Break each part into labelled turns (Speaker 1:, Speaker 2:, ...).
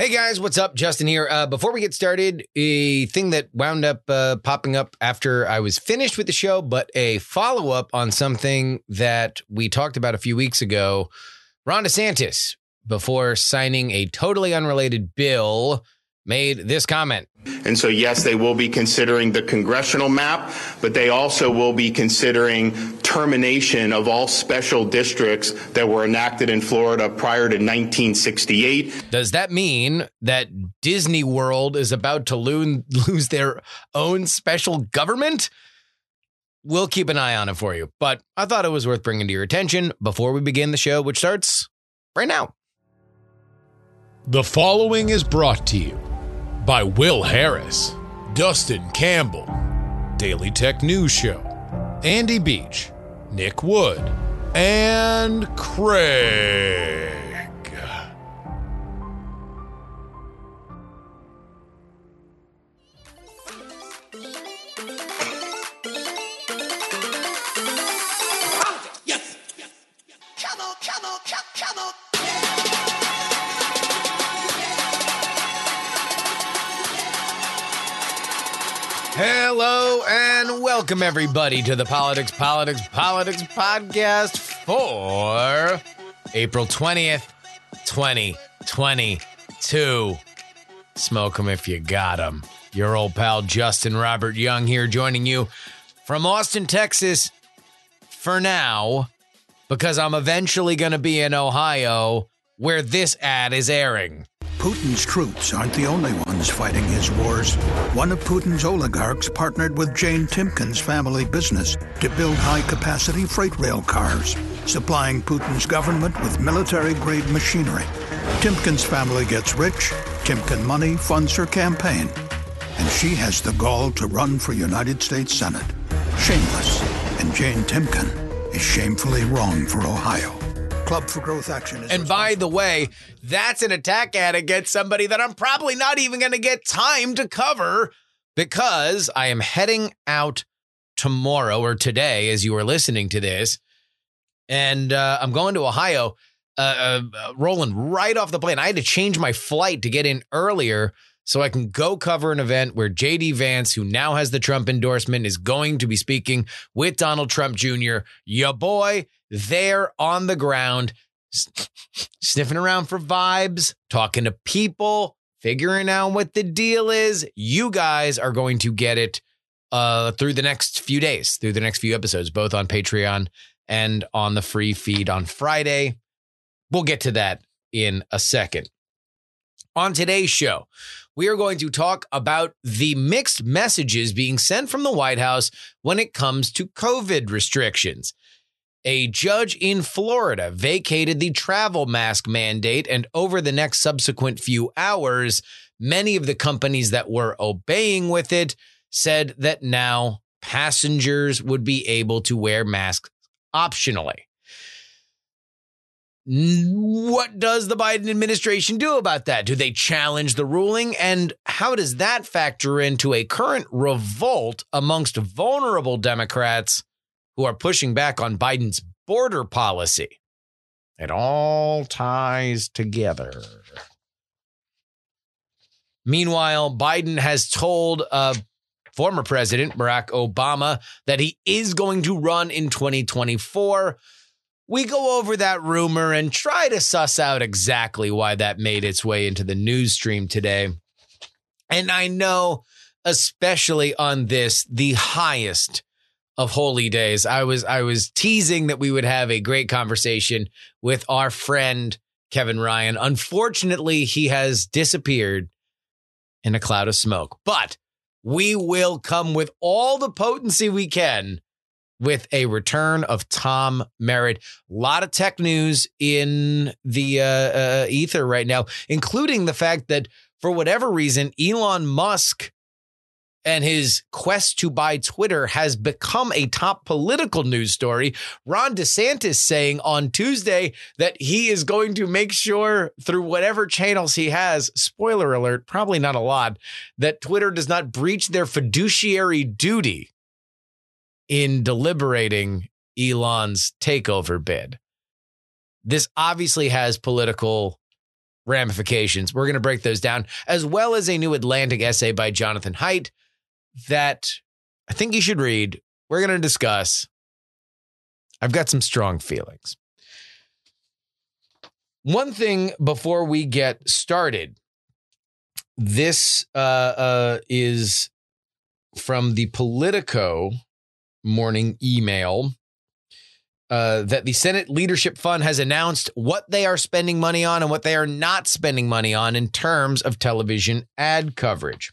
Speaker 1: Hey guys, what's up? Justin here. Uh, before we get started, a thing that wound up uh, popping up after I was finished with the show, but a follow up on something that we talked about a few weeks ago. Ron DeSantis, before signing a totally unrelated bill, made this comment.
Speaker 2: And so, yes, they will be considering the congressional map, but they also will be considering termination of all special districts that were enacted in Florida prior to 1968.
Speaker 1: Does that mean that Disney World is about to lo- lose their own special government? We'll keep an eye on it for you, but I thought it was worth bringing to your attention before we begin the show, which starts right now.
Speaker 3: The following is brought to you by Will Harris, Dustin Campbell, Daily Tech News Show, Andy Beach, Nick Wood, and Craig.
Speaker 1: Hello and welcome everybody to the Politics, Politics, Politics podcast for April 20th, 2022. Smoke Smoke 'em if you got got 'em. Your old pal Justin Robert Young here joining you from Austin, Texas for now because I'm eventually going to be in Ohio where this ad is airing.
Speaker 4: Putin's troops aren't the only ones fighting his wars. One of Putin's oligarchs partnered with Jane Timken's family business to build high capacity freight rail cars, supplying Putin's government with military grade machinery. Timken's family gets rich, Timken money funds her campaign, and she has the gall to run for United States Senate. Shameless, and Jane Timken is shamefully wrong for Ohio. Club for Growth Action
Speaker 1: And by the way, that's an attack ad against somebody that I'm probably not even going to get time to cover because I am heading out tomorrow or today as you are listening to this. And uh, I'm going to Ohio, uh, uh, rolling right off the plane. I had to change my flight to get in earlier so I can go cover an event where JD Vance, who now has the Trump endorsement, is going to be speaking with Donald Trump Jr., your boy, there on the ground, sniffing around for vibes, talking to people, figuring out what the deal is. You guys are going to get it uh, through the next few days, through the next few episodes, both on Patreon and on the free feed on Friday. We'll get to that in a second. On today's show, we are going to talk about the mixed messages being sent from the White House when it comes to COVID restrictions. A judge in Florida vacated the travel mask mandate, and over the next subsequent few hours, many of the companies that were obeying with it said that now passengers would be able to wear masks optionally. What does the Biden administration do about that? Do they challenge the ruling? And how does that factor into a current revolt amongst vulnerable Democrats who are pushing back on Biden's border policy? It all ties together. Meanwhile, Biden has told uh, former President Barack Obama that he is going to run in 2024. We go over that rumor and try to suss out exactly why that made its way into the news stream today. And I know, especially on this, the highest of holy days, I was I was teasing that we would have a great conversation with our friend Kevin Ryan. Unfortunately, he has disappeared in a cloud of smoke. But we will come with all the potency we can with a return of Tom Merritt. A lot of tech news in the uh, uh, ether right now, including the fact that for whatever reason, Elon Musk and his quest to buy Twitter has become a top political news story. Ron DeSantis saying on Tuesday that he is going to make sure through whatever channels he has, spoiler alert, probably not a lot, that Twitter does not breach their fiduciary duty in deliberating Elon's takeover bid. This obviously has political ramifications. We're going to break those down, as well as a new Atlantic essay by Jonathan Haidt that I think you should read. We're going to discuss. I've got some strong feelings. One thing before we get started, this uh, uh, is from the Politico morning email uh, that the Senate Leadership Fund has announced what they are spending money on and what they are not spending money on in terms of television ad coverage.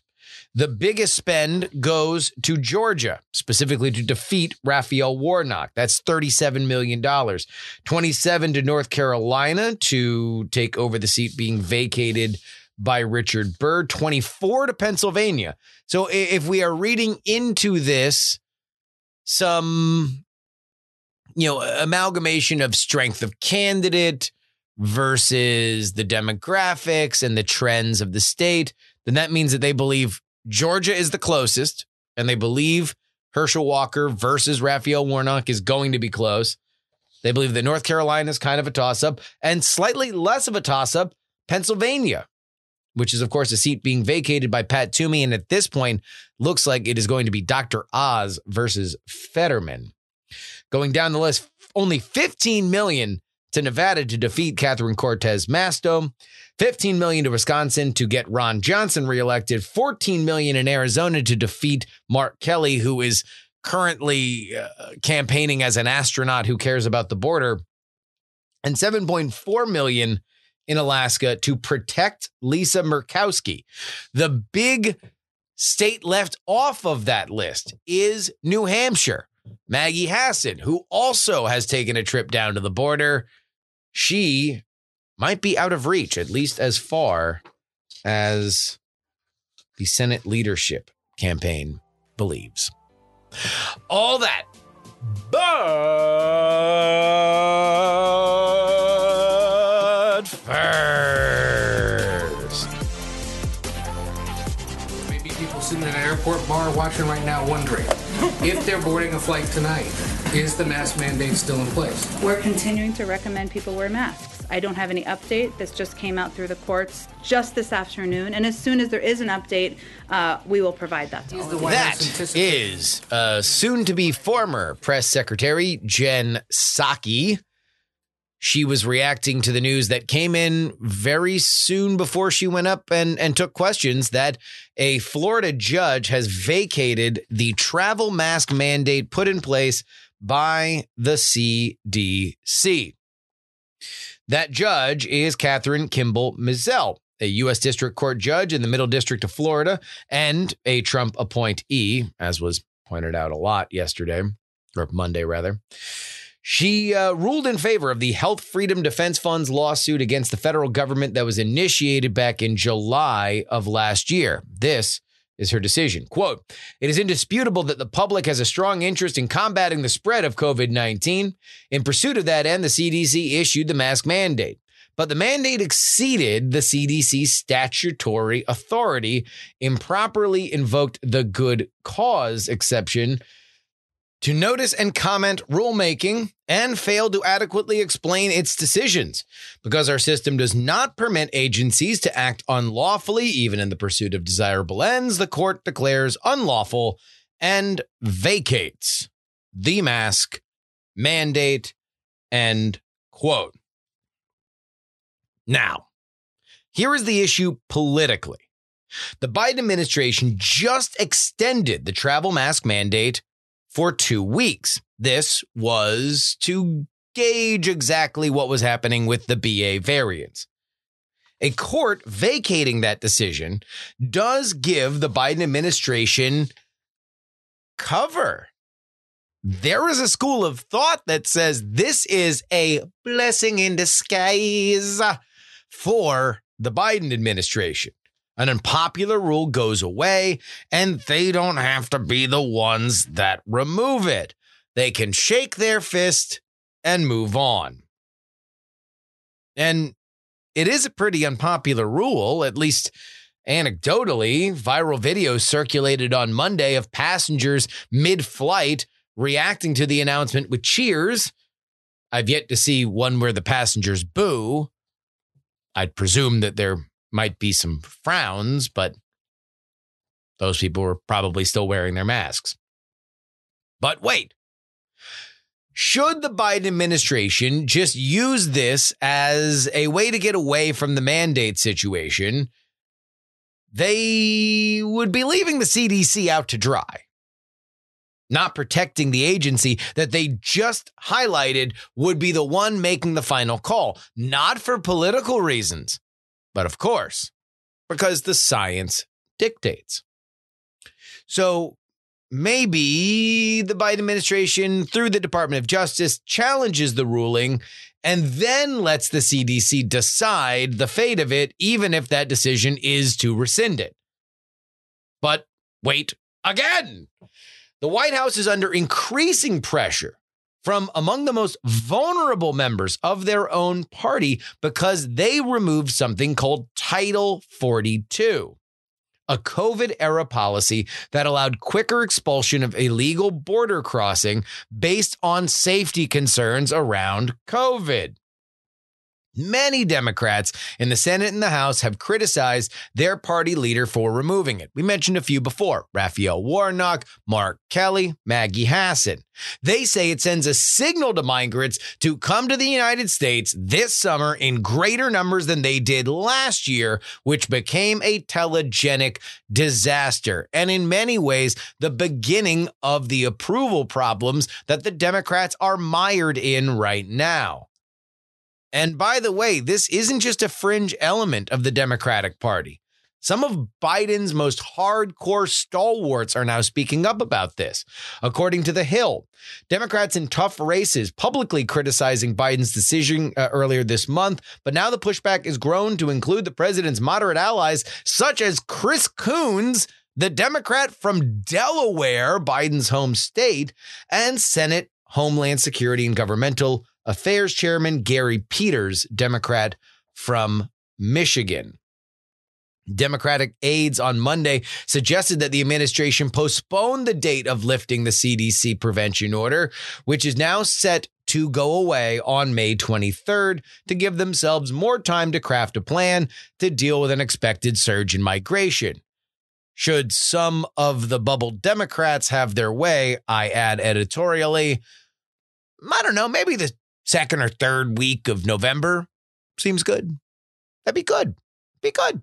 Speaker 1: The biggest spend goes to Georgia, specifically to defeat Raphael Warnock. That's $37 million. 27 to North Carolina to take over the seat being vacated by Richard Burr. 24 to Pennsylvania. So if we are reading into this some you know amalgamation of strength of candidate versus the demographics and the trends of the state, then that means that they believe Georgia is the closest, and they believe Herschel Walker versus Raphael Warnock is going to be close. They believe that North Carolina is kind of a toss up, and slightly less of a toss up, Pennsylvania, which is, of course, a seat being vacated by Pat Toomey. And at this point, looks like it is going to be Dr. Oz versus Fetterman. Going down the list, only 15 million to Nevada to defeat Catherine Cortez Masto. 15 million to Wisconsin to get Ron Johnson reelected, 14 million in Arizona to defeat Mark Kelly who is currently uh, campaigning as an astronaut who cares about the border and 7.4 million in Alaska to protect Lisa Murkowski. The big state left off of that list is New Hampshire. Maggie Hassan, who also has taken a trip down to the border. She might be out of reach, at least as far as the Senate leadership campaign believes. All that, but
Speaker 5: airport bar watching right now wondering if they're boarding a flight tonight, is the mask mandate still in place?
Speaker 6: We're continuing to recommend people wear masks. I don't have any update. This just came out through the courts just this afternoon. And as soon as there is an update, uh, we will provide that to all of you.
Speaker 1: That is uh, soon to be former press secretary Jen Psaki. She was reacting to the news that came in very soon before she went up and, and took questions that a Florida judge has vacated the travel mask mandate put in place by the CDC. That judge is Kathryn Kimball Mizelle, a U.S. District Court judge in the Middle District of Florida and a Trump appointee, as was pointed out a lot yesterday, or Monday rather. She uh, ruled in favor of the Health Freedom Defense Fund's lawsuit against the federal government that was initiated back in July of last year. This is her decision. Quote It is indisputable that the public has a strong interest in combating the spread of COVID 19. In pursuit of that end, the CDC issued the mask mandate. But the mandate exceeded the CDC's statutory authority, improperly invoked the good cause exception to notice and comment rulemaking and failed to adequately explain its decisions. Because our system does not permit agencies to act unlawfully, even in the pursuit of desirable ends, the court declares unlawful and vacates the mask mandate. End quote. Now, here is the issue politically. The Biden administration just extended the travel mask mandate for two weeks. This was to gauge exactly what was happening with the BA variants. A court vacating that decision does give the Biden administration cover. There is a school of thought that says this is a blessing in disguise for the Biden administration. An unpopular rule goes away, and they don't have to be the ones that remove it. They can shake their fist and move on. And it is a pretty unpopular rule, at least anecdotally. Viral videos circulated on Monday of passengers mid flight reacting to the announcement with cheers. I've yet to see one where the passengers boo. I'd presume that there might be some frowns, but those people were probably still wearing their masks. But wait. Should the Biden administration just use this as a way to get away from the mandate situation? They would be leaving the CDC out to dry, not protecting the agency that they just highlighted would be the one making the final call, not for political reasons, but of course, because the science dictates. So maybe the Biden administration, through the Department of Justice, challenges the ruling and then lets the CDC decide the fate of it, even if that decision is to rescind it. But wait again. The White House is under increasing pressure from among the most vulnerable members of their own party because they removed something called Title 42 a COVID era policy that allowed quicker expulsion of illegal border crossing based on safety concerns around COVID. Many Democrats in the Senate and the House have criticized their party leader for removing it. We mentioned a few before Raphael Warnock, Mark Kelly, Maggie Hassan. They say it sends a signal to migrants to come to the United States this summer in greater numbers than they did last year, which became a telegenic disaster. And in many ways, the beginning of the approval problems that the Democrats are mired in right now. And by the way, this isn't just a fringe element of the Democratic Party. Some of Biden's most hardcore stalwarts are now speaking up about this. According to The Hill, Democrats in tough races publicly criticizing Biden's decision uh, earlier this month, but now the pushback has grown to include the president's moderate allies, such as Chris Coons, the Democrat from Delaware, Biden's home state, and Senate Homeland Security and Governmental Affairs Chairman Gary Peters, Democrat from Michigan. Democratic aides on Monday suggested that the administration postpone the date of lifting the CDC prevention order, which is now set to go away on May 23rd to give themselves more time to craft a plan to deal with an expected surge in migration. Should some of the bubble Democrats have their way, I add editorially, I don't know, maybe the second or third week of November seems good. That'd be good. Be good.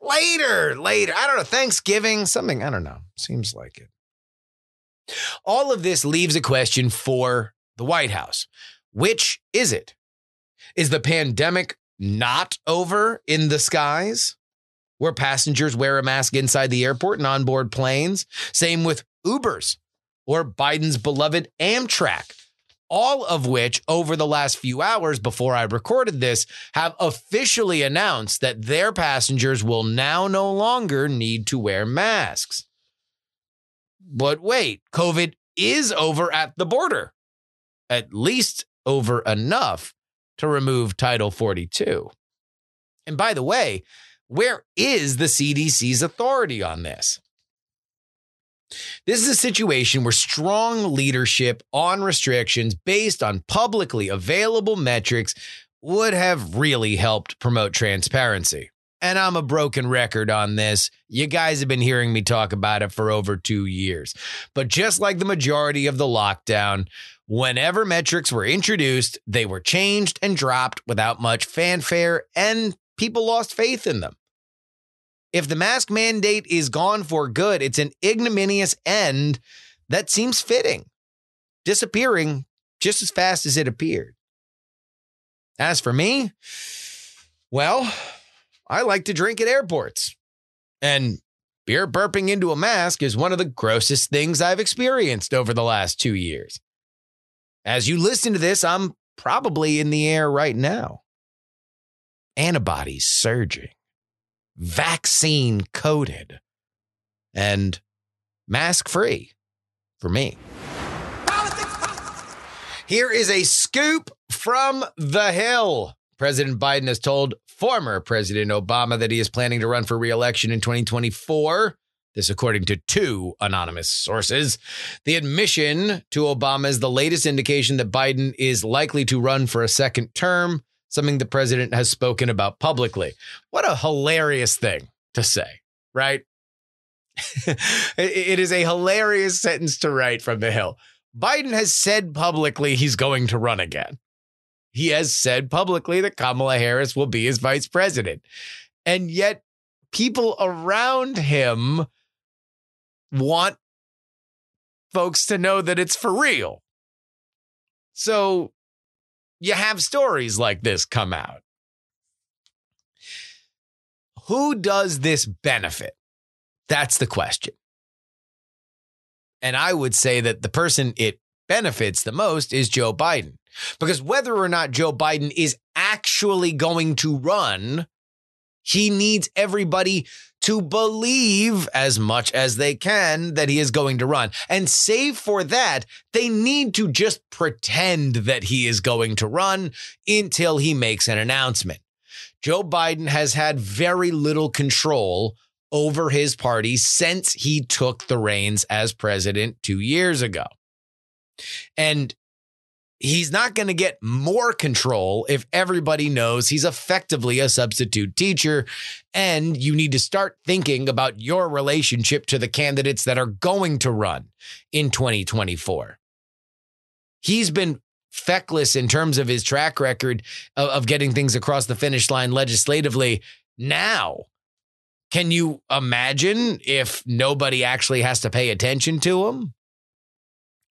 Speaker 1: Later, later. I don't know. Thanksgiving, something. I don't know. Seems like it. All of this leaves a question for the White House. Which is it? Is the pandemic not over in the skies where passengers wear a mask inside the airport and on board planes? Same with Ubers or Biden's beloved Amtrak all of which over the last few hours before I recorded this have officially announced that their passengers will now no longer need to wear masks. But wait, COVID is over at the border, at least over enough to remove Title 42. And by the way, where is the CDC's authority on this? This is a situation where strong leadership on restrictions based on publicly available metrics would have really helped promote transparency. And I'm a broken record on this. You guys have been hearing me talk about it for over two years. But just like the majority of the lockdown, whenever metrics were introduced, they were changed and dropped without much fanfare, and people lost faith in them. If the mask mandate is gone for good, it's an ignominious end that seems fitting, disappearing just as fast as it appeared. As for me, well, I like to drink at airports. And beer burping into a mask is one of the grossest things I've experienced over the last two years. As you listen to this, I'm probably in the air right now. Antibodies surging vaccine coated and mask free for me. Here is a scoop from The Hill. President Biden has told former President Obama that he is planning to run for reelection in 2024. This, according to two anonymous sources. The admission to Obama is the latest indication that Biden is likely to run for a second term something the president has spoken about publicly. What a hilarious thing to say, right? it is a hilarious sentence to write from the Hill. Biden has said publicly he's going to run again. He has said publicly that Kamala Harris will be his vice president. And yet, people around him want folks to know that it's for real. So you have stories like this come out. Who does this benefit? That's the question. And I would say that the person it benefits the most is Joe Biden. Because whether or not Joe Biden is actually going to run, he needs everybody to believe as much as they can that he is going to run. And save for that, they need to just pretend that he is going to run until he makes an announcement. Joe Biden has had very little control over his party since he took the reins as president two years ago. And he's not going to get more control if everybody knows he's effectively a substitute teacher. And you need to start thinking about your relationship to the candidates that are going to run in 2024. He's been feckless in terms of his track record of, of getting things across the finish line legislatively. Now, can you imagine if nobody actually has to pay attention to him?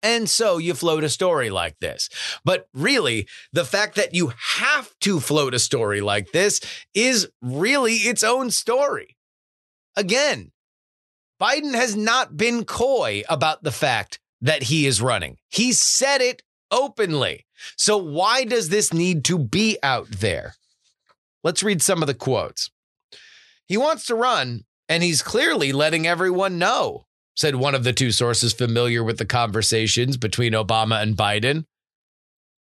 Speaker 1: And so you float a story like this. But really, the fact that you have to float a story like this is really its own story. Again, Biden has not been coy about the fact that he is running. He said it openly. So why does this need to be out there? Let's read some of the quotes. He wants to run, and he's clearly letting everyone know, said one of the two sources familiar with the conversations between Obama and Biden.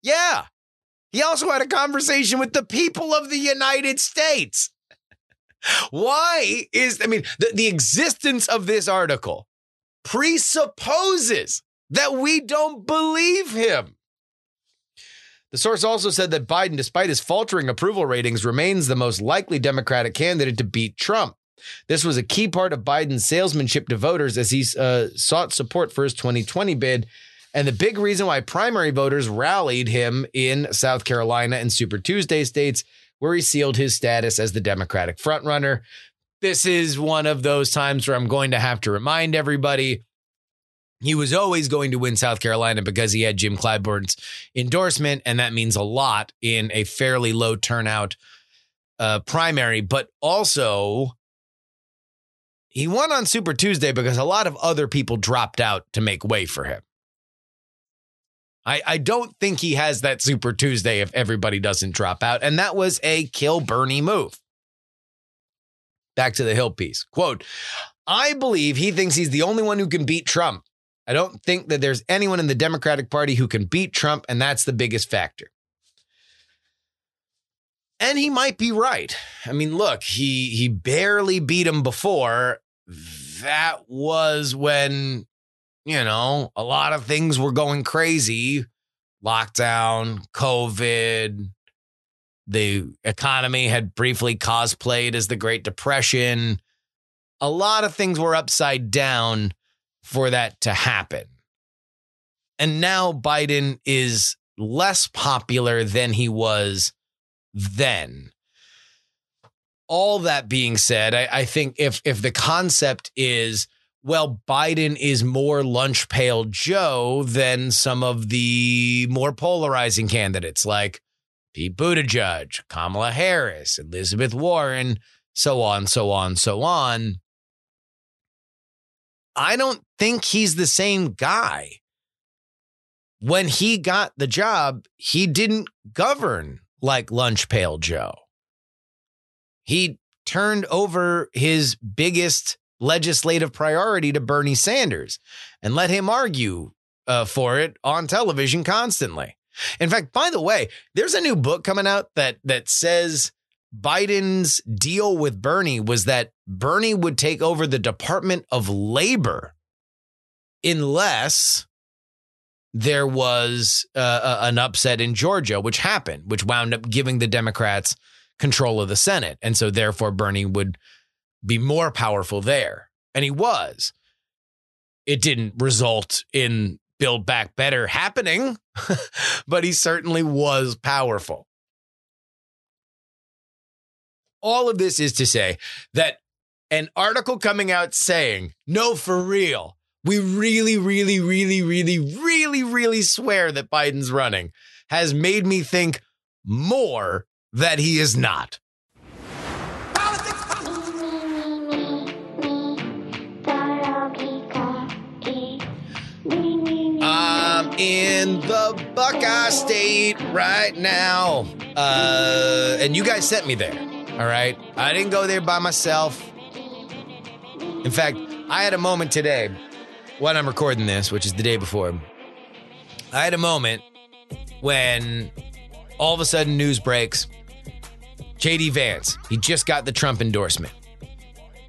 Speaker 1: Yeah. He also had a conversation with the people of the United States. Why is, I mean, the, the existence of this article presupposes that we don't believe him. The source also said that Biden, despite his faltering approval ratings, remains the most likely Democratic candidate to beat Trump. This was a key part of Biden's salesmanship to voters as he uh, sought support for his 2020 bid. And the big reason why primary voters rallied him in South Carolina and Super Tuesday states, where he sealed his status as the Democratic frontrunner. This is one of those times where I'm going to have to remind everybody he was always going to win South Carolina because he had Jim Clyburn's endorsement, and that means a lot in a fairly low turnout uh, primary. But also, he won on Super Tuesday because a lot of other people dropped out to make way for him. I, I don't think he has that Super Tuesday if everybody doesn't drop out. And that was a kill Bernie move. Back to the Hill piece. Quote, I believe he thinks he's the only one who can beat Trump. I don't think that there's anyone in the Democratic Party who can beat Trump, and that's the biggest factor. And he might be right. I mean, look, he he barely beat him before. That was when, you know, a lot of things were going crazy. Lockdown, COVID, the economy had briefly cosplayed as the Great Depression. A lot of things were upside down for that to happen. And now Biden is less popular than he was then. All that being said, I, I, think if if the concept is well, Biden is more lunch pail Joe than some of the more polarizing candidates like Pete Buttigieg, Kamala Harris, Elizabeth Warren, so on, so on, so on. I don't think he's the same guy. When he got the job, he didn't govern like Lunch Pail Joe. He turned over his biggest legislative priority to Bernie Sanders and let him argue uh, for it on television constantly. In fact, by the way, there's a new book coming out that that says Biden's deal with Bernie was that Bernie would take over the Department of Labor unless there was uh, an upset in Georgia, which happened, which wound up giving the Democrats control of the Senate. And so, therefore, Bernie would be more powerful there. And he was. It didn't result in Build Back Better happening, but he certainly was powerful. All of this is to say that an article coming out saying, no, for real, we really, really, really, really, really, really swear that Biden's running has made me think more that he is not. I'm in the Buckeye State right now. Uh, and you guys sent me there. All right. I didn't go there by myself. In fact, I had a moment today when I'm recording this, which is the day before. I had a moment when all of a sudden news breaks. JD Vance, he just got the Trump endorsement.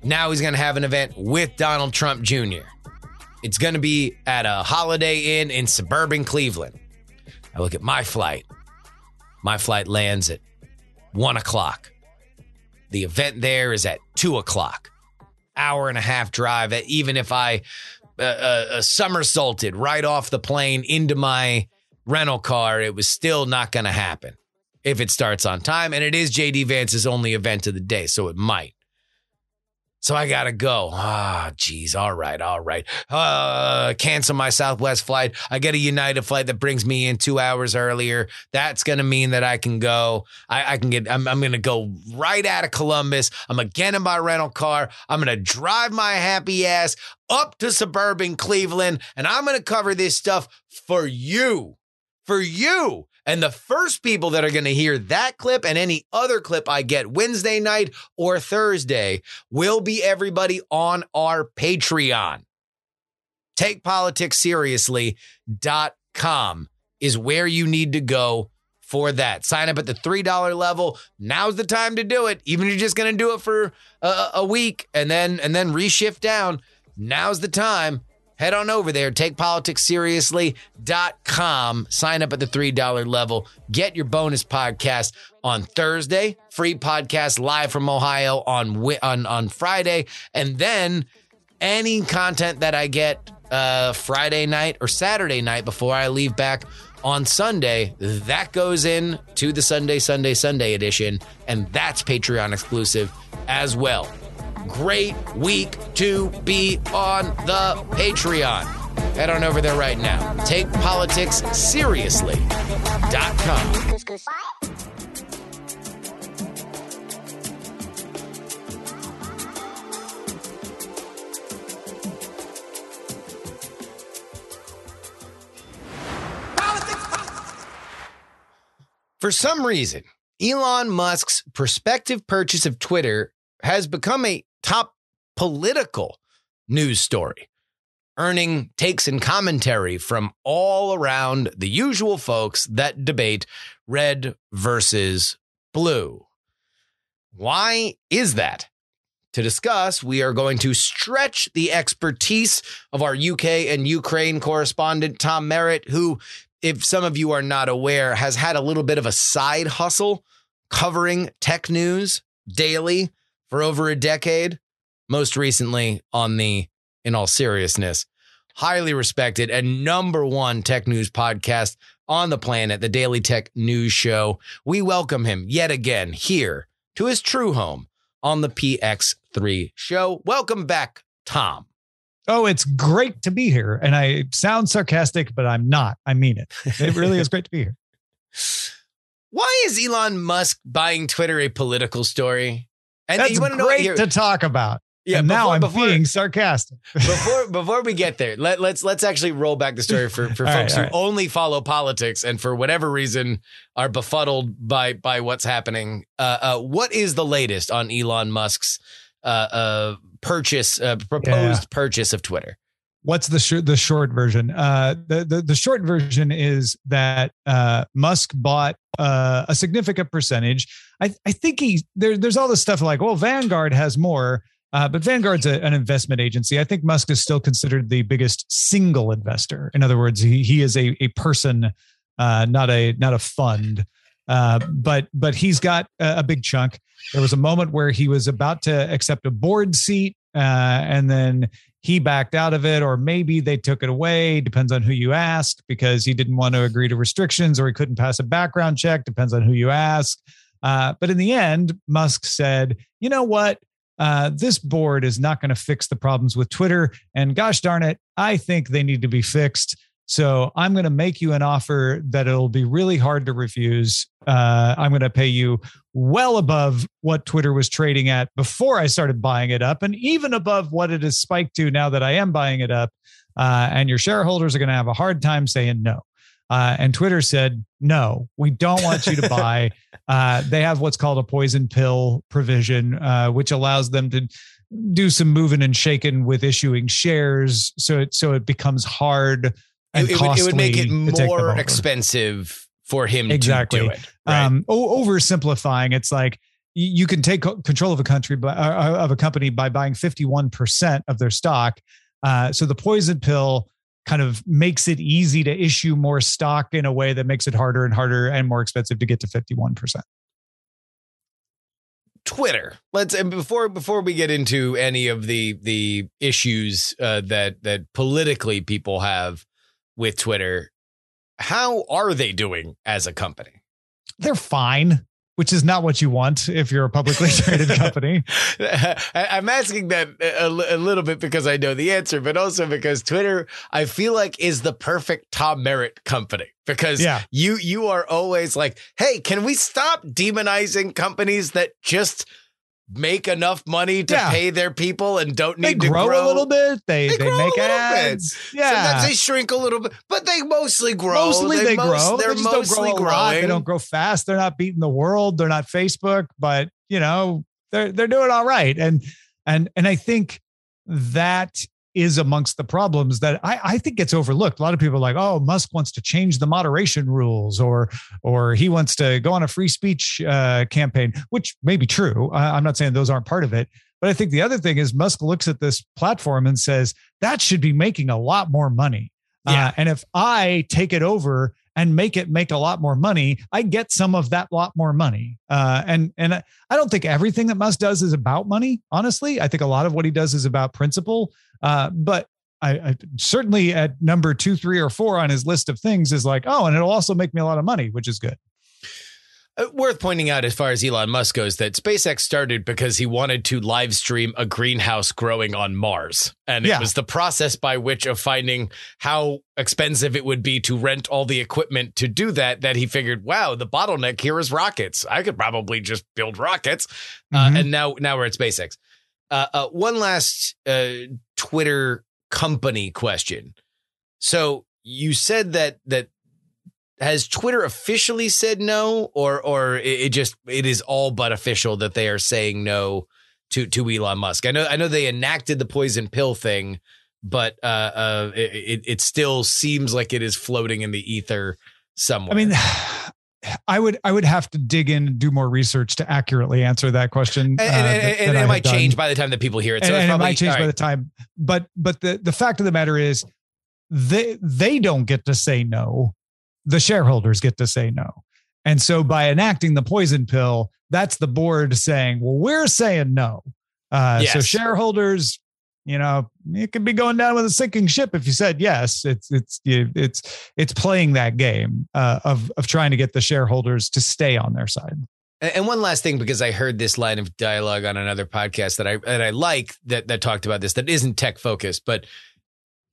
Speaker 1: Now he's going to have an event with Donald Trump Jr. It's going to be at a Holiday Inn in suburban Cleveland. I look at my flight. My flight lands at one o'clock. The event there is at two o'clock. Hour and a half drive. Even if I uh, uh, somersaulted right off the plane into my rental car, it was still not going to happen if it starts on time. And it is JD Vance's only event of the day, so it might. So I gotta go. Ah, oh, geez. All right, all right. Uh, cancel my Southwest flight. I get a United flight that brings me in two hours earlier. That's gonna mean that I can go. I, I can get. I'm, I'm, gonna go right out of Columbus. I'm gonna get in my rental car. I'm gonna drive my happy ass up to suburban Cleveland, and I'm gonna cover this stuff for you, for you. And the first people that are going to hear that clip and any other clip I get Wednesday night or Thursday will be everybody on our Patreon. TakePoliticsSeriously.com is where you need to go for that. Sign up at the $3 level. Now's the time to do it. Even if you're just going to do it for a, a week and then and then reshift down, now's the time head on over there, takepoliticsseriously.com. Sign up at the $3 level. Get your bonus podcast on Thursday, free podcast live from Ohio on on on Friday, and then any content that I get uh, Friday night or Saturday night before I leave back on Sunday, that goes in to the Sunday Sunday Sunday edition, and that's Patreon exclusive as well great week to be on the Patreon. Head on over there right now. Take politics TakePoliticsSeriously.com. For some reason, Elon Musk's prospective purchase of Twitter has become a top political news story, earning takes and commentary from all around the usual folks that debate red versus blue. Why is that? To discuss, we are going to stretch the expertise of our UK and Ukraine correspondent, Tom Merritt, who, if some of you are not aware, has had a little bit of a side hustle covering tech news daily for over a decade, most recently on the In All Seriousness, highly respected and number one tech news podcast on the planet, the Daily Tech News Show. We welcome him yet again here to his true home on the PX3 show. Welcome back, Tom.
Speaker 7: Oh, it's great to be here. And I sound sarcastic, but I'm not. I mean it. It really is great to be here.
Speaker 1: Why is Elon Musk buying Twitter a political story?
Speaker 7: And That's great know, to talk about. Yeah, and before, now I'm before, being sarcastic.
Speaker 1: before before we get there, let, let's let's actually roll back the story for, for folks right, who right. only follow politics and for whatever reason are befuddled by by what's happening. Uh, uh, what is the latest on Elon Musk's uh, uh purchase, uh, proposed yeah. purchase of Twitter?
Speaker 7: What's the sh- the short version? Uh, the, the the short version is that Musk bought a significant percentage. I I think he there, there's all this stuff like well Vanguard has more Uh, but Vanguard's a, an investment agency. I think Musk is still considered the biggest single investor. In other words, he, he is a, a person, uh, not a not a fund. Uh, but but he's got a, a, big chunk. There was a moment where he was about to accept a board seat, uh, and then he backed out of it, or maybe they took it away. Depends on who you ask, because he didn't want to agree to restrictions, or he couldn't pass a background check. Depends on who you ask. Uh, but in the end, Musk said, "You know what? uh, this board is not going to fix the problems with Twitter. And gosh darn it, I think they need to be fixed. So I'm going to make you an offer that it'll be really hard to refuse. Uh, I'm going to pay you well above what Twitter was trading at before I started buying it up, and even above what it has spiked to now that I am buying it up. Uh, and your shareholders are going to have a hard time saying no. Uh, and Twitter said, no, we don't want you to buy. uh, they have what's called a poison pill provision, uh, which allows them to do some moving and shaking with issuing shares. So it, so it becomes hard and
Speaker 1: it, would, it would make it more expensive for him exactly. to do it.
Speaker 7: Right? Um, oversimplifying, it's like you can take control of a country by, uh, of a company by buying 51% of their stock. Uh, so the poison pill kind of makes it easy to issue more stock in a way that makes it harder and harder and more expensive to get to 51%.
Speaker 1: Twitter. Let's and before before we get into any of the the issues uh, that that politically people have with Twitter, how are they doing as a company?
Speaker 7: They're fine which is not what you want if you're a publicly traded company.
Speaker 1: I'm asking that a, a, little bit because I know the answer, but also because Twitter, I feel like, is the perfect Tom Merritt company because yeah. you you are always like, hey, can we stop demonizing companies that just make enough money to yeah. pay their people and don't need
Speaker 7: they
Speaker 1: to
Speaker 7: grow,
Speaker 1: grow
Speaker 7: a little bit. They they, they make ads.
Speaker 1: Bit. Yeah, sometimes they shrink a little bit, but they mostly grow.
Speaker 7: Mostly they, they most,
Speaker 1: grow. They're
Speaker 7: they
Speaker 1: mostly
Speaker 7: don't
Speaker 1: growing.
Speaker 7: They don't grow fast. They're not beating the world. They're not Facebook, but you know they're they're doing all right. And and and I think that is amongst the problems that I, I think gets overlooked. A lot of people are like, oh, Musk wants to change the moderation rules, or or he wants to go on a free speech uh, campaign, which may be true. I, I'm not saying those aren't part of it, but I think the other thing is Musk looks at this platform and says that should be making a lot more money. Yeah. Uh, and if I take it over and make it make a lot more money, I get some of that lot more money. Uh, and and I don't think everything that Musk does is about money. Honestly, I think a lot of what he does is about principle. Uh, but I, I, certainly at number two, three, or four on his list of things is like, oh, and it'll also make me a lot of money, which is good.
Speaker 1: Uh, worth pointing out, as far as Elon Musk goes, that SpaceX started because he wanted to live stream a greenhouse growing on Mars. And yeah. it was the process by which of finding how expensive it would be to rent all the equipment to do that, that he figured, wow, the bottleneck here is rockets. I could probably just build rockets. Uh, mm-hmm. Uh, and now, now we're at SpaceX. Uh, uh, one last uh, Twitter company question. So you said that that has Twitter officially said no, or or it just it is all but official that they are saying no to to Elon Musk. I know I know they enacted the poison pill thing, but uh, uh, it it still seems like it is floating in the ether somewhere.
Speaker 7: I mean, I would I would have to dig in and do more research to accurately answer that question.
Speaker 1: And, uh, and, that, and that it might done. change by the time that people hear it. So
Speaker 7: and,
Speaker 1: probably,
Speaker 7: it might change by the time. But but the the fact of the matter is, they they don't get to say no. The shareholders get to say no. And so by enacting the poison pill, that's the board saying, well, we're saying no. Uh, yes. So shareholders you know it could be going down with a sinking ship if you said yes it's it's it's it's playing that game uh, of of trying to get the shareholders to stay on their side
Speaker 1: and one last thing because i heard this line of dialogue on another podcast that i that i like that that talked about this that isn't tech focused but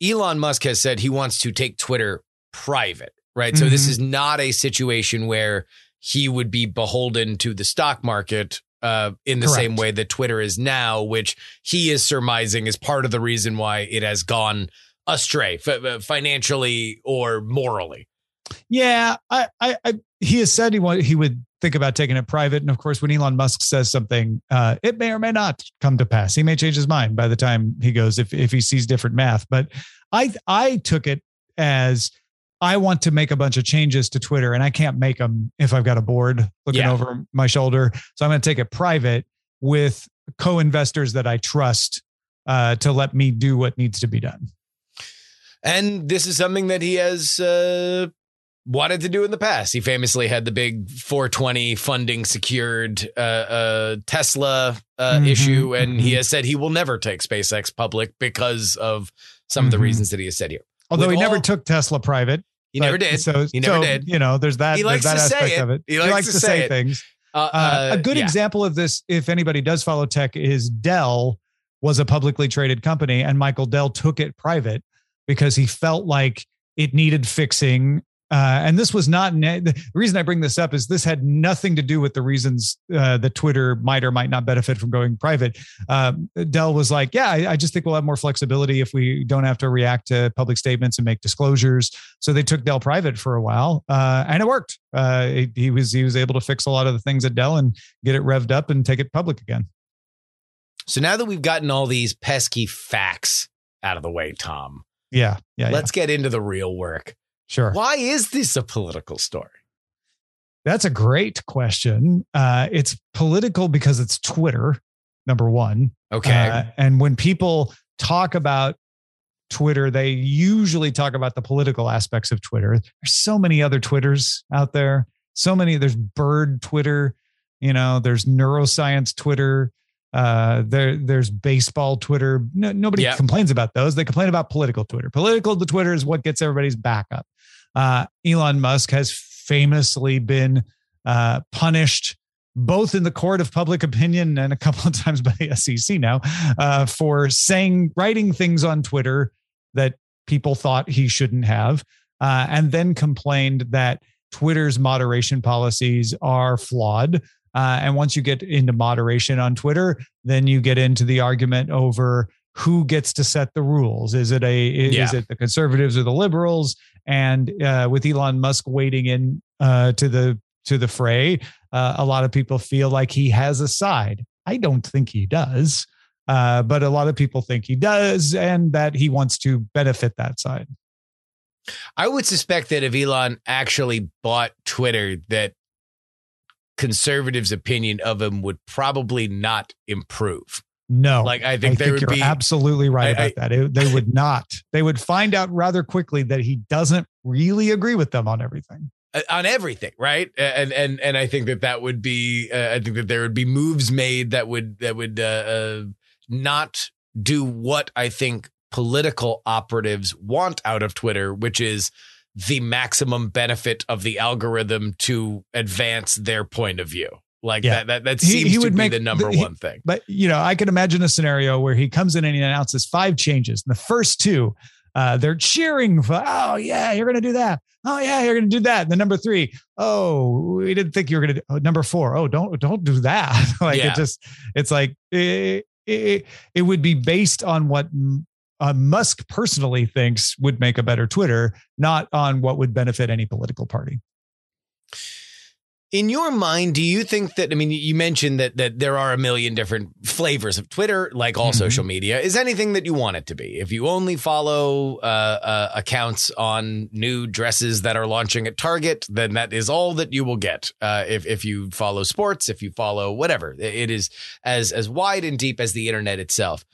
Speaker 1: elon musk has said he wants to take twitter private right mm-hmm. so this mm-hmm. is not a situation where he would be beholden to the stock market uh, in the Correct. same way that Twitter is now, which he is surmising is part of the reason why it has gone astray f- uh, financially or morally.
Speaker 7: Yeah, I, I, I, he has said he want, he would think about taking it private, and of course, when Elon Musk says something, uh, it may or may not come to pass. He may change his mind by the time he goes if if he sees different math. But I I took it as I want to make a bunch of changes to Twitter and I can't make them if I've got a board looking yeah. over my shoulder. So I'm going to take it private. with co-investors that I trust uh, to let me do what needs to be done.
Speaker 1: And this is something that he has uh, wanted to do in the past. He famously had the big 420 funding secured uh, uh, Tesla uh,
Speaker 7: Mhm,
Speaker 1: issue, and he
Speaker 7: mhm.
Speaker 1: has said he will never take SpaceX public because of some of the
Speaker 7: Mhm.
Speaker 1: reasons that he has said here.
Speaker 7: Although
Speaker 1: With
Speaker 7: he never took Tesla private.
Speaker 1: He
Speaker 7: but-
Speaker 1: never did.
Speaker 7: So
Speaker 1: He never
Speaker 7: so,
Speaker 1: did.
Speaker 7: You know, there's that.
Speaker 1: He likes
Speaker 7: that
Speaker 1: to say
Speaker 7: aspect
Speaker 1: it.
Speaker 7: of it.
Speaker 1: He likes to say it.
Speaker 7: things.
Speaker 1: Uh,
Speaker 7: Uh,
Speaker 1: uh,
Speaker 7: a good
Speaker 1: yeah.
Speaker 7: example of this, if anybody does follow tech, is Dell was a publicly traded company, and Michael Dell took it private because he felt like it needed fixing. Uh, and this was not the reason I bring this up is this had nothing to do with the reasons uh, that Twitter might or might not benefit from going private. Um, Dell was like, "Yeah, I, I just think we'll have more flexibility if we don't have to react to public statements and make disclosures." So they took Dell private for a while, uh, and it worked. Uh, he- he was he was able to fix a lot of the things at Dell and get it revved up and take it public again.
Speaker 1: So now that we've gotten all these pesky facts out of the way, Tom,
Speaker 7: Yeah, yeah,
Speaker 1: let's get into the real work.
Speaker 7: Sure.
Speaker 1: Why is this a political story?
Speaker 7: That's a great question. Uh, it's political because it's Twitter, number one.
Speaker 1: Okay.
Speaker 7: Uh, and when people talk about Twitter, they usually talk about the political aspects of Twitter. There's so many other Twitters out there. So many. There's bird Twitter. You know, there's neuroscience Twitter. Uh, there, there's baseball Twitter. No, nobody
Speaker 1: Yeah.
Speaker 7: complains about those. They complain about political Twitter. Political the Twitter is what gets everybody's back up. Uh, Elon Musk has famously been uh, punished both in the court of public opinion and a couple of times by the SEC now uh, for saying, writing things on Twitter that people thought he shouldn't have, uh, and then complained that Twitter's moderation policies are flawed. Uh, and once you get into moderation on Twitter, then you get into the argument over who gets to set the rules. Is it a is
Speaker 1: Yeah.
Speaker 7: it the conservatives or the liberals? And uh, with Elon Musk wading in uh, to the to the fray, uh, a lot of people feel like he has a side. I don't think he does, uh, but a lot of people think he does, and that he wants to benefit that side.
Speaker 1: I would suspect that if Elon actually bought Twitter, that conservatives' opinion of him would probably not improve.
Speaker 7: No,
Speaker 1: Like I think there would
Speaker 7: you're
Speaker 1: be
Speaker 7: absolutely right
Speaker 1: I-
Speaker 7: about that. It- they would not. They would find out rather quickly that he doesn't really agree with them on everything.
Speaker 1: uh, on everything, right? And and and I think that that would be. Uh, I think that there would be moves made that would that would uh, uh, not do what I think political operatives want out of Twitter, which is the maximum benefit of the algorithm to advance their point of view. Like
Speaker 7: Yeah.
Speaker 1: that. That that seems
Speaker 7: he
Speaker 1: to
Speaker 7: would
Speaker 1: be
Speaker 7: make-
Speaker 1: the number
Speaker 7: he-
Speaker 1: one thing.
Speaker 7: But you know, I can imagine a scenario where he comes in and he announces five changes. And the first two, uh, they're cheering for, oh yeah, you're gonna do that. Oh yeah, you're gonna do that. And the number three, oh, we didn't think you were gonna do oh, number four. Oh, don't don't do that. like
Speaker 1: Yeah.
Speaker 7: it just it's like it, it, it would be based on what uh, Musk personally thinks would make a better Twitter, not on what would benefit any political party.
Speaker 1: In your mind, do you think that I mean you mentioned that that there are a million different flavors of Twitter, like all
Speaker 7: Mhm.
Speaker 1: social media. Is anything that you want it to be? If you only follow uh, uh, accounts on new dresses that are launching at Target, then that is all that you will get. Uh, if if you follow sports, if you follow whatever, it is as as wide and deep as the internet itself.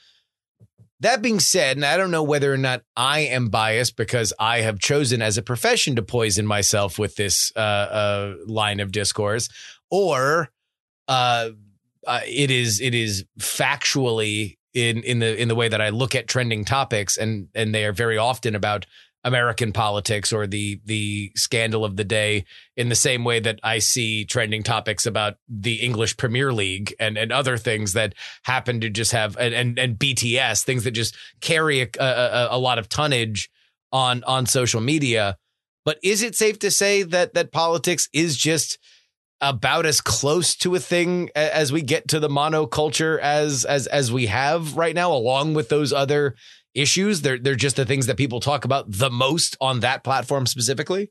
Speaker 1: That being said, and I don't know whether or not I am biased because I have chosen as a profession to poison myself with this uh, uh, line of discourse, or uh, uh, it is it is factually in in the in the way that I look at trending topics, and and they are very often about American politics or the the scandal of the day in the same way that I see trending topics about the English Premier League and and other things that happen to just have and and, and BTS things that just carry a, a, a lot of tonnage on on social media. But is it safe to say that that politics is just about as close to a thing as we get to the monoculture as as as we have right now, along with those other issues? They're they're just the things that people talk about the most on that platform specifically.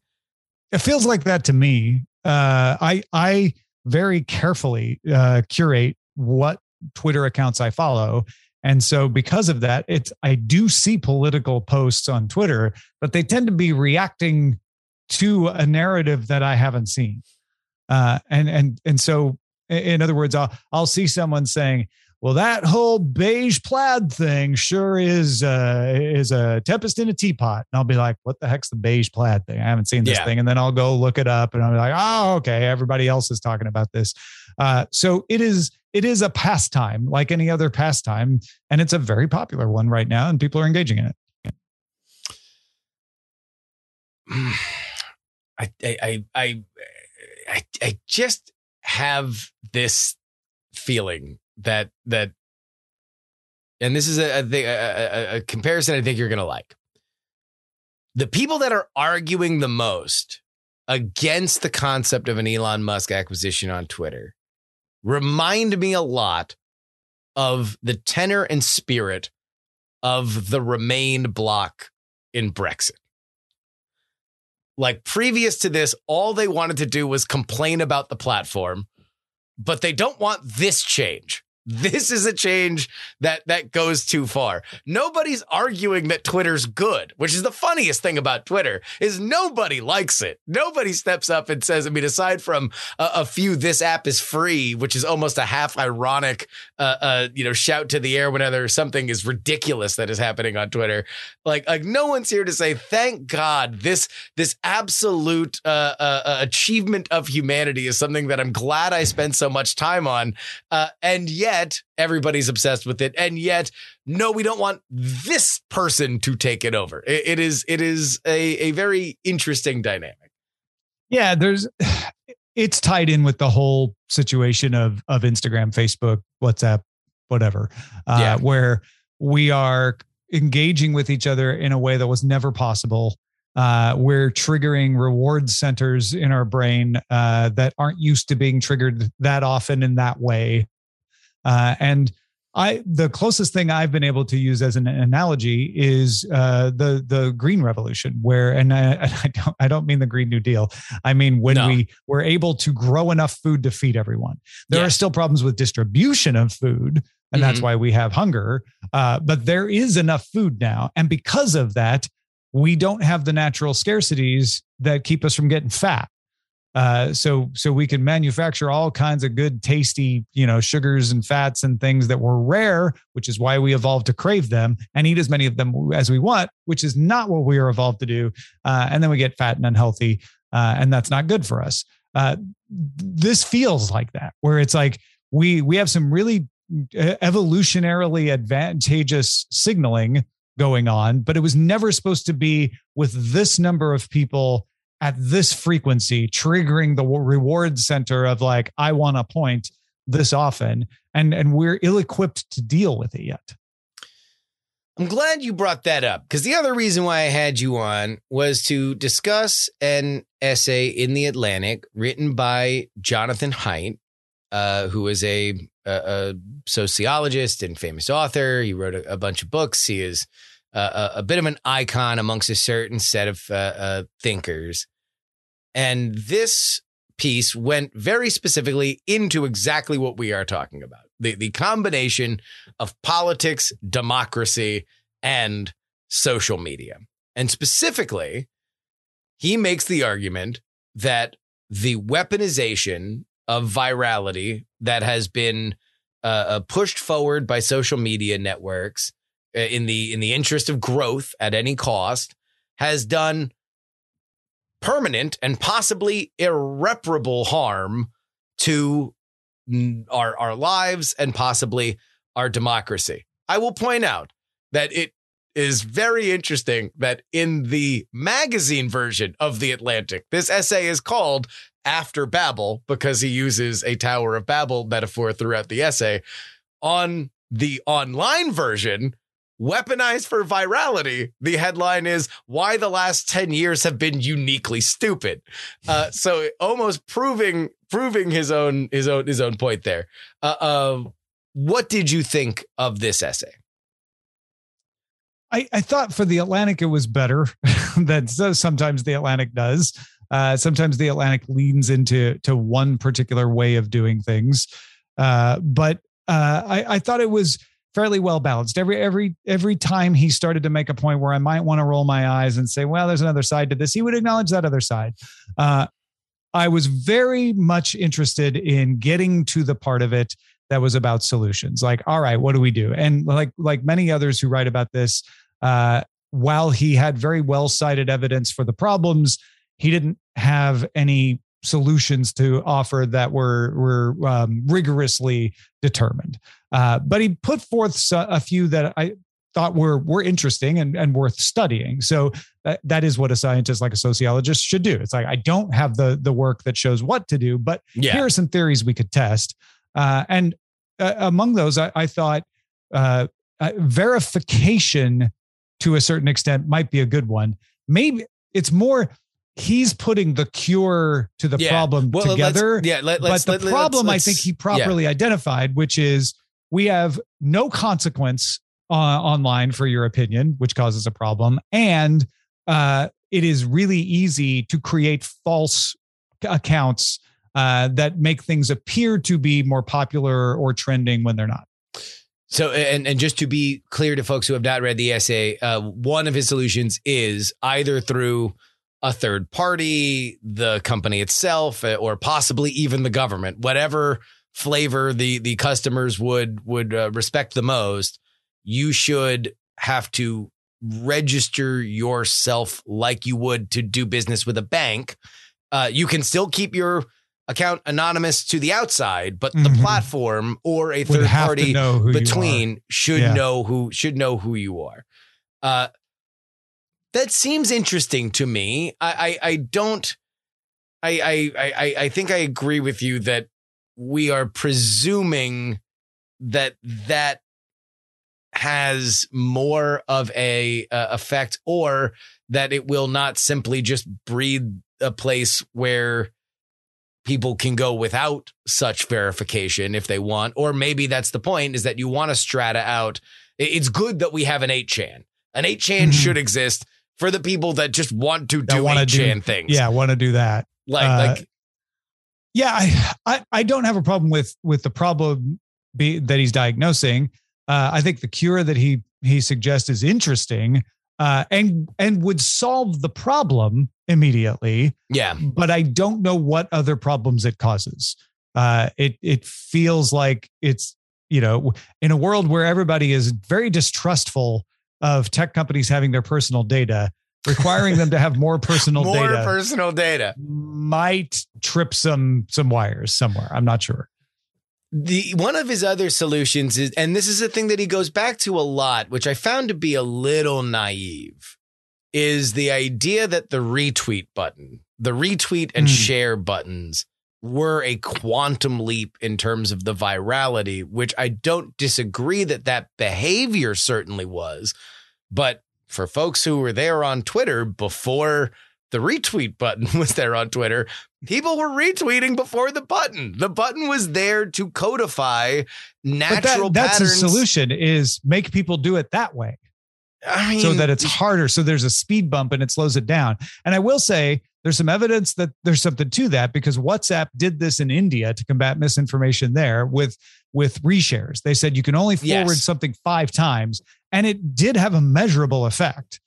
Speaker 7: it feels like that to me. Uh, I I very carefully uh, curate what Twitter accounts I follow, and so because of that, it's I do see political posts on Twitter, but they tend to be reacting to a narrative that I haven't seen, uh, and and and so in other words, I'll I'll see someone saying, "Well, that whole beige plaid thing sure is uh, is a tempest in a teapot," and I'll be like, "What the heck's the beige plaid thing? I haven't seen this
Speaker 1: Yeah.
Speaker 7: thing." And then I'll go look it up, and I'll be like, "Oh, okay, everybody else is talking about this." Uh, so it is it is a pastime like any other pastime, and it's a very popular one right now, and people are engaging in it.
Speaker 1: I, I, I, I, I, I just have this feeling that that, and this is a a, a, a, comparison I think you're gonna like. The people that are arguing the most against the concept of an Elon Musk acquisition on Twitter remind me a lot of the tenor and spirit of the Remain bloc in Brexit like previous to this, all they wanted to do was complain about the platform, but they don't want this change. This is a change that that goes too far. Nobody's arguing that Twitter's good, which is the funniest thing about Twitter is nobody likes it. Nobody steps up and says, I mean, aside from a, a few, this app is free, which is almost a half ironic, uh, uh, you know, shout to the air whenever something is ridiculous that is happening on Twitter. Like, like no one's here to say, thank God this this absolute uh, uh, uh, achievement of humanity is something that I'm glad I spent so much time on. Uh, and yet everybody's obsessed with it. And yet, no, we don't want this person to take it over. It- it is it is a, a very interesting dynamic.
Speaker 7: Yeah, there's it's tied in with the whole situation of of Instagram, Facebook, WhatsApp, whatever. Uh
Speaker 1: Yeah.
Speaker 7: where we are engaging with each other in a way that was never possible. Uh, we're triggering reward centers in our brain uh, that aren't used to being triggered that often in that way. Uh, and I, the closest thing I've been able to use as an analogy is uh, the the green revolution, where and I, I don't I don't mean the Green New Deal. I mean when
Speaker 1: No.
Speaker 7: we were able to grow enough food to feed everyone. There are still problems with distribution of food, and that's
Speaker 1: Mhm.
Speaker 7: why we have hunger. Uh, but there is enough food now, and because of that, we don't have the natural scarcities that keep us from getting fat. Uh, so so we can manufacture all kinds of good, tasty, you know, sugars and fats and things that were rare, which is why we evolved to crave them and eat as many of them as we want, which is not what we are evolved to do. Uh, and then we get fat and unhealthy, uh, and that's not good for us. Uh, this feels like that, where it's like we we have some really uh, evolutionarily advantageous signaling going on, but it was never supposed to be with this number of people at this frequency, triggering the reward center of like, I want a point this often. And and we're ill-equipped to deal with it yet.
Speaker 1: I'm glad you brought that up because the other reason why I had you on was to discuss an essay in the Atlantic written by Jonathan Haidt, uh, who is a, a, a sociologist and famous author. He wrote a, a bunch of books. He is a, a bit of an icon amongst a certain set of uh, uh, thinkers. And this piece went very specifically into exactly what we are talking about the, the combination of politics, democracy, and social media. And specifically, he makes the argument that the weaponization of virality that has been uh, uh, pushed forward by social media networks Uh, in the in the interest of growth at any cost has done permanent and possibly irreparable harm to our our lives and possibly our democracy. I will point out that it is very interesting that in the magazine version of The Atlantic, this essay is called After Babel because he uses a Tower of Babel metaphor throughout the essay. On the online version, weaponized for virality, the headline is Why the Last 10 Years Have Been Uniquely Stupid. Uh, so almost proving proving his own his own his own point there. Uh, uh, what did you think of this essay?
Speaker 7: I, I thought for the Atlantic it was better than sometimes the Atlantic does. Uh, sometimes the Atlantic leans into to one particular way of doing things, uh, but uh, I, I thought it was fairly well balanced. Every every every time he started to make a point where I might want to roll my eyes and say, "Well, there's another side to this," he would acknowledge that other side. Uh, I was very much interested in getting to the part of it that was about solutions. Like, all right, what do we do? And like like many others who write about this, uh, while he had very well cited evidence for the problems, he didn't have any solutions to offer that were were um, rigorously determined. Uh, but he put forth a few that I thought were were interesting and, and worth studying. So that, that is what a scientist like a sociologist should do. It's like I don't have the the work that shows what to do, but
Speaker 1: Yeah.
Speaker 7: here are some theories we could test. Uh, and uh, among those, I, I thought uh, uh, verification to a certain extent might be a good one. Maybe it's more he's putting the cure to the
Speaker 1: Yeah.
Speaker 7: problem
Speaker 1: Well, let's-
Speaker 7: together.
Speaker 1: yeah, let-
Speaker 7: but
Speaker 1: let's-
Speaker 7: the
Speaker 1: let- let's-
Speaker 7: problem I
Speaker 1: let's-
Speaker 7: think he
Speaker 1: yeah.
Speaker 7: properly identified, which is we have no consequence uh, online for your opinion, which causes a problem, and uh, it is really easy to create false accounts uh, that make things appear to be more popular or trending when they're not.
Speaker 1: So, and and just to be clear to folks who have not read the essay, uh, one of his solutions is either through a third party, the company itself, uh, or possibly even the government, whatever flavor the the customers would would uh, respect the most. You should have to register yourself like you would to do business with a bank. Uh, you can still keep your account anonymous to the outside, but the
Speaker 7: Mhm.
Speaker 1: platform or a third party
Speaker 7: know who you
Speaker 1: between should
Speaker 7: Yeah.
Speaker 1: know who should know who you are. Uh, that seems interesting to me. I I, I don't. I, I I I think I agree with you that we are presuming that that has more of a uh, effect, or that it will not simply just breed a place where people can go without such verification if they want or maybe that's the point is that you want to strata out it's good that we have an 8chan an 8chan
Speaker 7: Mhm.
Speaker 1: should exist for the people that just want to do 8chan things
Speaker 7: Yeah, want to do that.
Speaker 1: like
Speaker 7: uh,
Speaker 1: like
Speaker 7: Yeah, I, I I don't have a problem with with the problem be, that he's diagnosing. Uh, I think the cure that he he suggests is interesting uh, and and would solve the problem immediately.
Speaker 1: yeah
Speaker 7: But I don't know what other problems it causes. Uh, it it feels like it's you know in a world where everybody is very distrustful of tech companies having their personal data, requiring them to have more personal
Speaker 1: more
Speaker 7: data
Speaker 1: personal data
Speaker 7: might trip some some wires somewhere. I'm not sure.
Speaker 1: the one of his other solutions is and this is a thing that he goes back to a lot which i found to be a little naive is the idea that the retweet button the retweet and
Speaker 7: Hmm.
Speaker 1: share buttons were a quantum leap in terms of the virality which i don't disagree that that behavior certainly was but for folks who were there on twitter before the retweet button was there on twitter People were retweeting before the button. The button was there to codify
Speaker 7: But
Speaker 1: natural
Speaker 7: that, that's
Speaker 1: patterns.
Speaker 7: a solution is make people do it that way
Speaker 1: I mean,
Speaker 7: so that it's harder. So there's a speed bump and it slows it down. And I will say there's some evidence that there's something to that because WhatsApp did this in India to combat misinformation there with with reshares. They said you can only forward
Speaker 1: Yes.
Speaker 7: something five times, and it did have a measurable effect.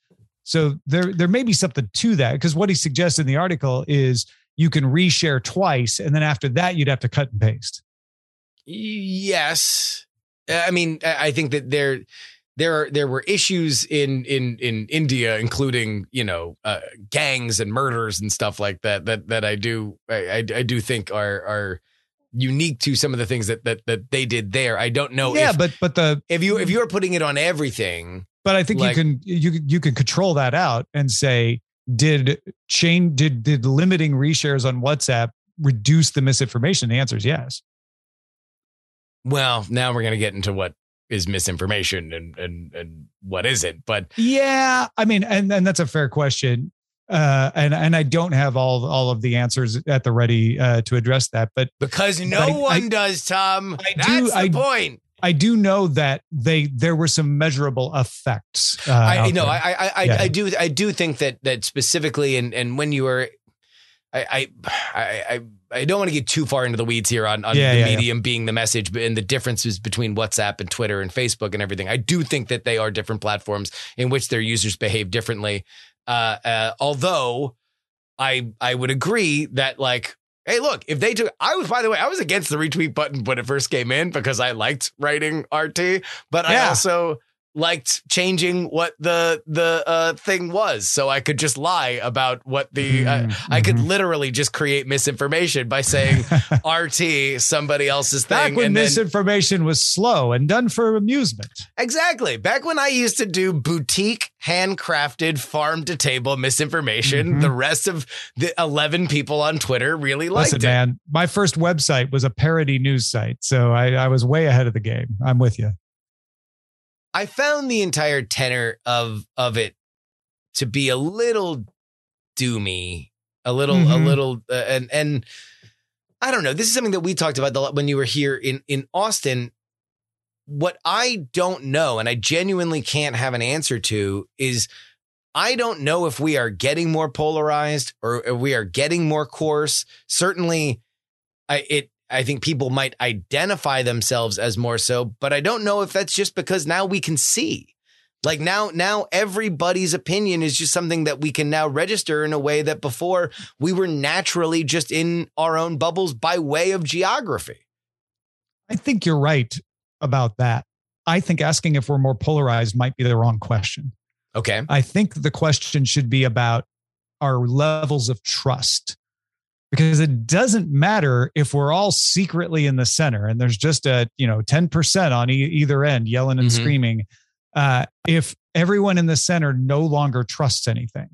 Speaker 7: So there there may be something to that because what he suggests in the article is you can reshare twice, and then after that you'd have to cut and paste.
Speaker 1: yes. I mean, I think that there there are there were issues in in in India, including you know uh, gangs and murders and stuff like that. That that I do I I, I do think are are unique to some of the things that that that they did there. I don't know
Speaker 7: yeah,
Speaker 1: if
Speaker 7: but but the
Speaker 1: if you if you're putting it on everything.
Speaker 7: But I think
Speaker 1: Like-
Speaker 7: you can you you can control that out and say did chain did did limiting reshares on WhatsApp reduce the misinformation? The answer is yes.
Speaker 1: Well, now we're gonna get into what is misinformation and and and what isn't. But
Speaker 7: Yeah, I mean, and and that's a fair question. Uh, and and I don't have all all of the answers at the ready uh, to address that, but
Speaker 1: because no
Speaker 7: I-
Speaker 1: one
Speaker 7: I-
Speaker 1: does, Tom.
Speaker 7: I
Speaker 1: That's
Speaker 7: do-
Speaker 1: the
Speaker 7: I-
Speaker 1: point.
Speaker 7: I do know that they there were some measurable effects. Uh,
Speaker 1: I
Speaker 7: out
Speaker 1: know.
Speaker 7: there.
Speaker 1: I I I,
Speaker 7: Yeah.
Speaker 1: I do I do think that that specifically and and when you were. I, I I I don't want to get too far into the weeds here on, on
Speaker 7: Yeah,
Speaker 1: the
Speaker 7: yeah, yeah.
Speaker 1: medium being the message and the differences between WhatsApp and Twitter and Facebook and everything. I do think that they are different platforms in which their users behave differently. Uh, uh, although I I would agree that like hey look if they took I was by the way I was against the retweet button when it first came in because I liked writing RT but I also liked changing what the the uh thing was so I could just lie about what the uh,
Speaker 7: Mhm,
Speaker 1: I could
Speaker 7: mhm.
Speaker 1: literally just create misinformation by saying RT somebody else's thing
Speaker 7: Back when
Speaker 1: and then-
Speaker 7: misinformation was slow and done for amusement.
Speaker 1: Exactly. Back when I used to do boutique, handcrafted, farm to table misinformation,
Speaker 7: Mhm.
Speaker 1: the rest of the 11 people on Twitter really liked
Speaker 7: Listen,
Speaker 1: it.
Speaker 7: man, my first website was a parody news site, so I, I was way ahead of the game. I'm with you.
Speaker 1: I found the entire tenor of of it to be a little doomy, a little, a
Speaker 7: Mhm.
Speaker 1: little, uh, and and I don't know. This is something that we talked about the, when you were here in in Austin. What I don't know, and I genuinely can't have an answer to, is I don't know if we are getting more polarized or if we are getting more coarse. Certainly, I it I think people might identify themselves as more so, but I don't know if that's just because now we can see. Like now now everybody's opinion is just something that we can now register in a way that before we were naturally just in our own bubbles by way of geography.
Speaker 7: I think you're right about that. I think asking if we're more polarized might be the wrong question.
Speaker 1: Okay.
Speaker 7: I think the question should be about our levels of trust. Because it doesn't matter if we're all secretly in the center and there's just a, you know, 10% on e- either end yelling and
Speaker 1: Mhm.
Speaker 7: screaming. Uh, if everyone in the center no longer trusts anything,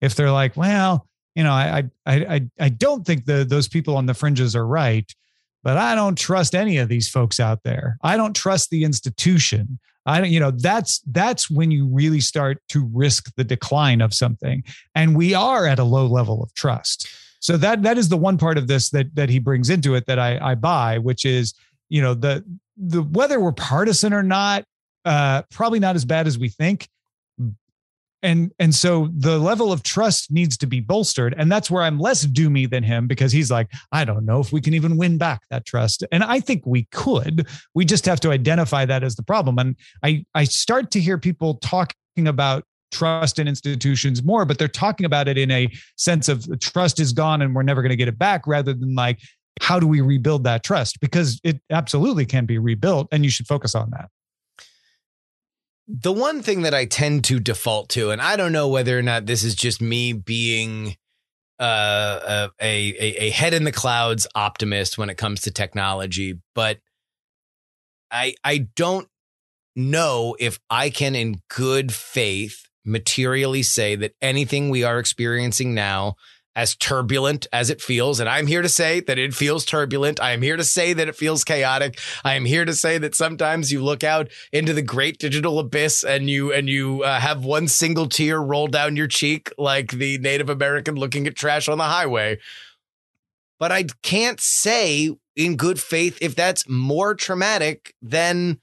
Speaker 7: if they're like, well, you know, I I I I don't think the those people on the fringes are right, but I don't trust any of these folks out there. I don't trust the institution. I don't, you know, that's that's when you really start to risk the decline of something. And we are at a low level of trust. So that that is the one part of this that that he brings into it that I I buy, which is, you know, the the whether we're partisan or not, uh, probably not as bad as we think. And and so the level of trust needs to be bolstered. And that's where I'm less doomy than him because he's like, I don't know if we can even win back that trust. And I think we could. We just have to identify that as the problem. And I I start to hear people talking about trust in institutions more, but they're talking about it in a sense of trust is gone and we're never going to get it back rather than like, how do we rebuild that trust? Because it absolutely can be rebuilt and you should focus on that.
Speaker 1: the one thing that I tend to default to, and I don't know whether or not this is just me being uh, a, a a head in the clouds optimist when it comes to technology, but I I don't know if I can, in good faith, materially say that anything we are experiencing now. As turbulent as it feels, and I'm here to say that it feels turbulent. I am here to say that it feels chaotic. I am here to say that sometimes you look out into the great digital abyss and you and you uh, have one single tear roll down your cheek like the Native American looking at trash on the highway. But I can't say in good faith if that's more traumatic than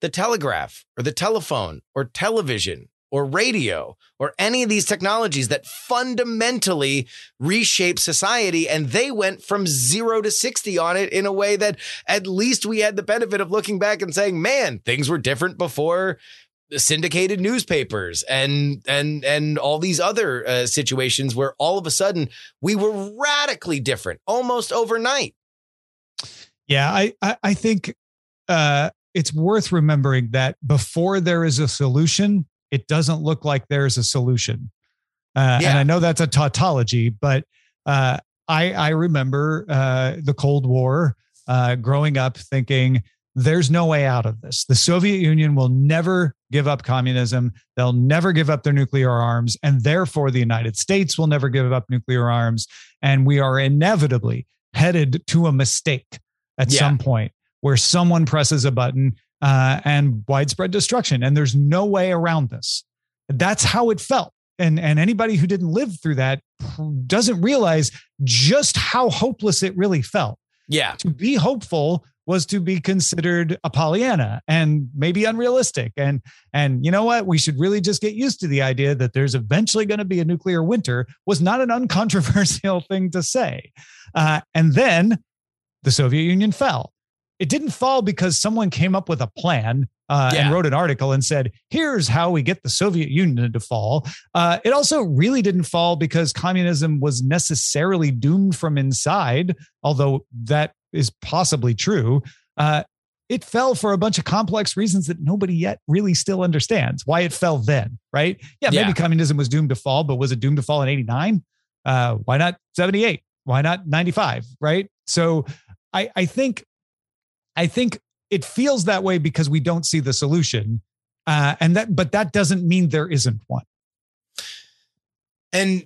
Speaker 1: the telegraph or the telephone or television or radio or any of these technologies that fundamentally reshape society and they went from 0 to 60 on it in a way that at least we had the benefit of looking back and saying man things were different before the syndicated newspapers and and and all these other uh, situations where all of a sudden we were radically different almost overnight.
Speaker 7: Yeah, I I, I think uh, it's worth remembering that before there is a solution, it doesn't look like there's a solution. Uh,
Speaker 1: Yeah.
Speaker 7: And I know that's a tautology, but uh, I I remember uh, the Cold War uh, growing up thinking there's no way out of this. The Soviet Union will never give up communism. They'll never give up their nuclear arms, and therefore the United States will never give up nuclear arms. And we are inevitably headed to a mistake at
Speaker 1: Yeah.
Speaker 7: some point where someone presses a button uh, and widespread destruction. And there's no way around this. That's how it felt. And, and anybody who didn't live through that doesn't realize just how hopeless it really felt.
Speaker 1: yeah
Speaker 7: To be hopeful was to be considered a Pollyanna and maybe unrealistic. And and you know what? We should really just get used to the idea that there's eventually going to be a nuclear winter was not an uncontroversial thing to say. Uh, and then the Soviet Union fell. It didn't fall because someone came up with a plan uh,
Speaker 1: Yeah.
Speaker 7: and wrote an article and said, "Here's how we get the Soviet Union to fall." Uh, it also really didn't fall because communism was necessarily doomed from inside, although that is possibly true. Uh, it fell for a bunch of complex reasons that nobody yet really still understands why it fell then, right? Yeah, maybe
Speaker 1: Yeah.
Speaker 7: communism was doomed to fall, but was it doomed to fall in 89? Uh, why not 78? Why not 95? Right. So I, I think, I think it feels that way because we don't see the solution. Uh, and that, but that doesn't mean there isn't one.
Speaker 1: And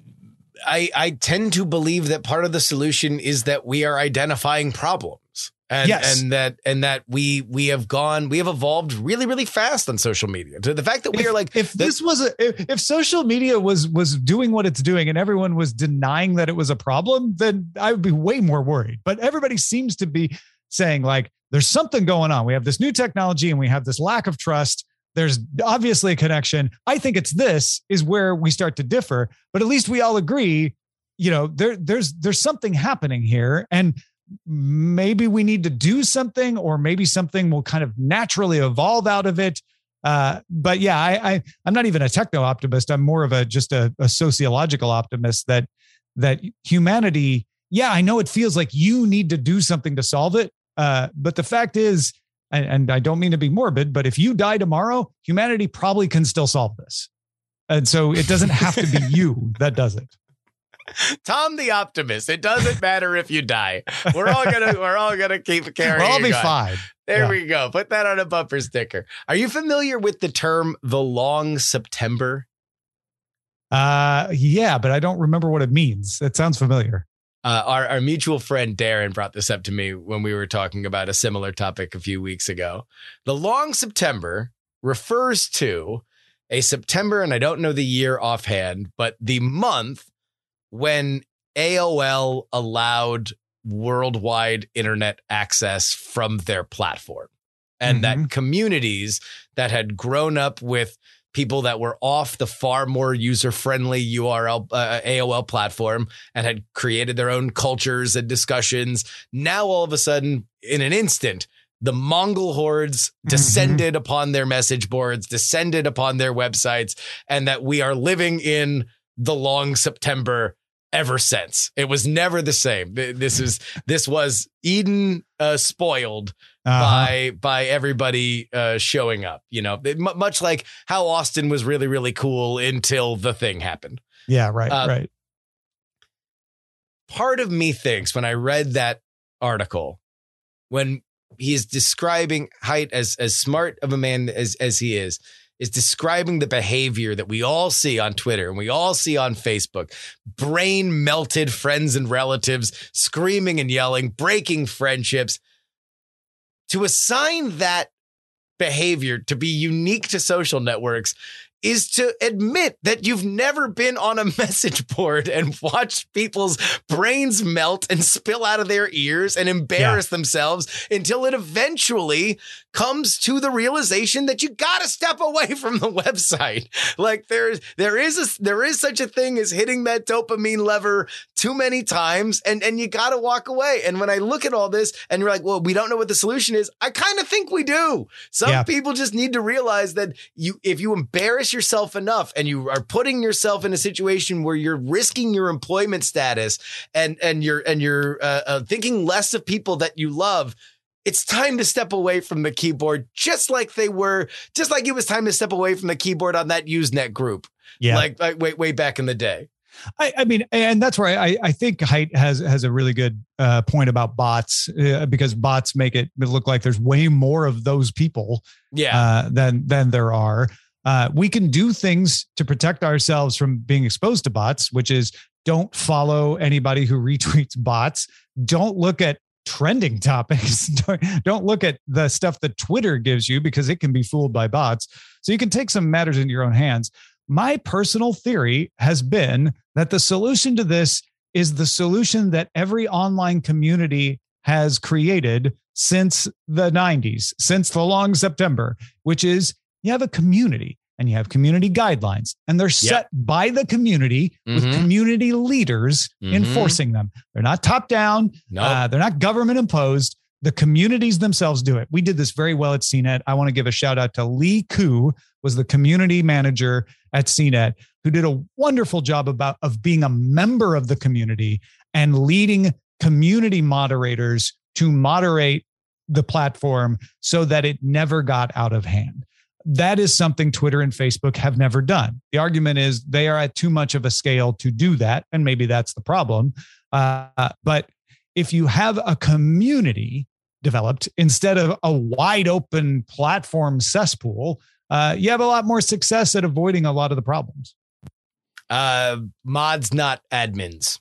Speaker 1: I I tend to believe that part of the solution is that we are identifying problems. And,
Speaker 7: Yes.
Speaker 1: and that and that we we have gone we have evolved really really fast on social media to the fact that we
Speaker 7: if,
Speaker 1: are like
Speaker 7: if this was a if, if social media was was doing what it's doing and everyone was denying that it was a problem then i would be way more worried but everybody seems to be saying like there's something going on. We have this new technology and we have this lack of trust. There's obviously a connection. I think it's this is where we start to differ but at least we all agree you know there there's there's something happening here and maybe we need to do something or maybe something will kind of naturally evolve out of it. Uh, but yeah I, I i'm not even a techno optimist i'm more of a just a, a sociological optimist that that humanity yeah i know it feels like you need to do something to solve it uh, but the fact is and, and i don't mean to be morbid but if you die tomorrow humanity probably can still solve this and so it doesn't have to be you that does it
Speaker 1: Tom the optimist. It doesn't matter if you die. We're all gonna we're all gonna keep carrying.
Speaker 7: Well, I'll be fine.
Speaker 1: There
Speaker 7: Yeah.
Speaker 1: we go. Put that on a bumper sticker. Are you familiar with the term the long September?
Speaker 7: Uh, yeah, but I don't remember what it means. It sounds familiar.
Speaker 1: Uh, our, our mutual friend Darren brought this up to me when we were talking about a similar topic a few weeks ago. The long September refers to a September, and I don't know the year offhand, but the month when AOL allowed worldwide internet access from their platform. And that communities that had grown up with people that were off the far more user friendly URL uh, AOL platform and had created their own cultures and discussions. Now, all of a sudden, in an instant, the Mongol hordes descended upon their message boards, descended upon their websites, and that we are living in the long September ever since. It was never the same. This is this was Eden uh, spoiled
Speaker 7: Uh-huh.
Speaker 1: by by everybody uh, showing up. You know, It- mu- much like how Austin was really really cool until the thing happened.
Speaker 7: Yeah, right,
Speaker 1: Uh,
Speaker 7: right.
Speaker 1: Part of me thinks when I read that article, when he's describing Haidt as as smart of a man as as he is, is describing the behavior that we all see on Twitter and we all see on Facebook. Brain melted friends and relatives screaming and yelling, breaking friendships. To assign that behavior to be unique to social networks is to admit that you've never been on a message board and watched people's brains melt and spill out of their ears and embarrass themselves until it eventually comes to the realization that you got to step away from the website. Like there's there is a, there is such a thing as hitting that dopamine lever too many times and and you got to walk away. And when I look at all this and you're like, "Well, we don't know what the solution is." I kind of think we do. Some
Speaker 7: Yeah.
Speaker 1: people just need to realize that you if you embarrass yourself enough and you are putting yourself in a situation where you're risking your employment status and and you're and you're uh, uh, thinking less of people that you love it's time to step away from the keyboard just like they were just like it was time to step away from the keyboard on that usenet group
Speaker 7: Yeah.
Speaker 1: like, like way, way back in the day
Speaker 7: I, I mean, and that's where I, I think Haidt has has a really good uh, point about bots uh, because bots make it look like there's way more of those people
Speaker 1: yeah
Speaker 7: uh, than than there are. Uh, we can do things to protect ourselves from being exposed to bots, which is don't follow anybody who retweets bots. Don't look at trending topics. don't, don't look at the stuff that Twitter gives you because it can be fooled by bots. So you can take some matters into your own hands. My personal theory has been that the solution to this is the solution that every online community has created since the 90s, since the long September, which is you have a community and you have community guidelines, and they're set by the community with
Speaker 1: Mhm.
Speaker 7: community leaders
Speaker 1: Mhm.
Speaker 7: enforcing them. They're not top down,
Speaker 1: No.
Speaker 7: uh, they're not government imposed. The communities themselves do it. We did this very well at CNET. I want to give a shout out to Lee Koo, was the community manager at CNET, who did a wonderful job about of being a member of the community and leading community moderators to moderate the platform so that it never got out of hand. That is something Twitter and Facebook have never done. The argument is they are at too much of a scale to do that. And maybe that's the problem. Uh, but if you have a community developed instead of a wide open platform cesspool, uh, you have a lot more success at avoiding a lot of the problems.
Speaker 1: Uh, mods, not admins.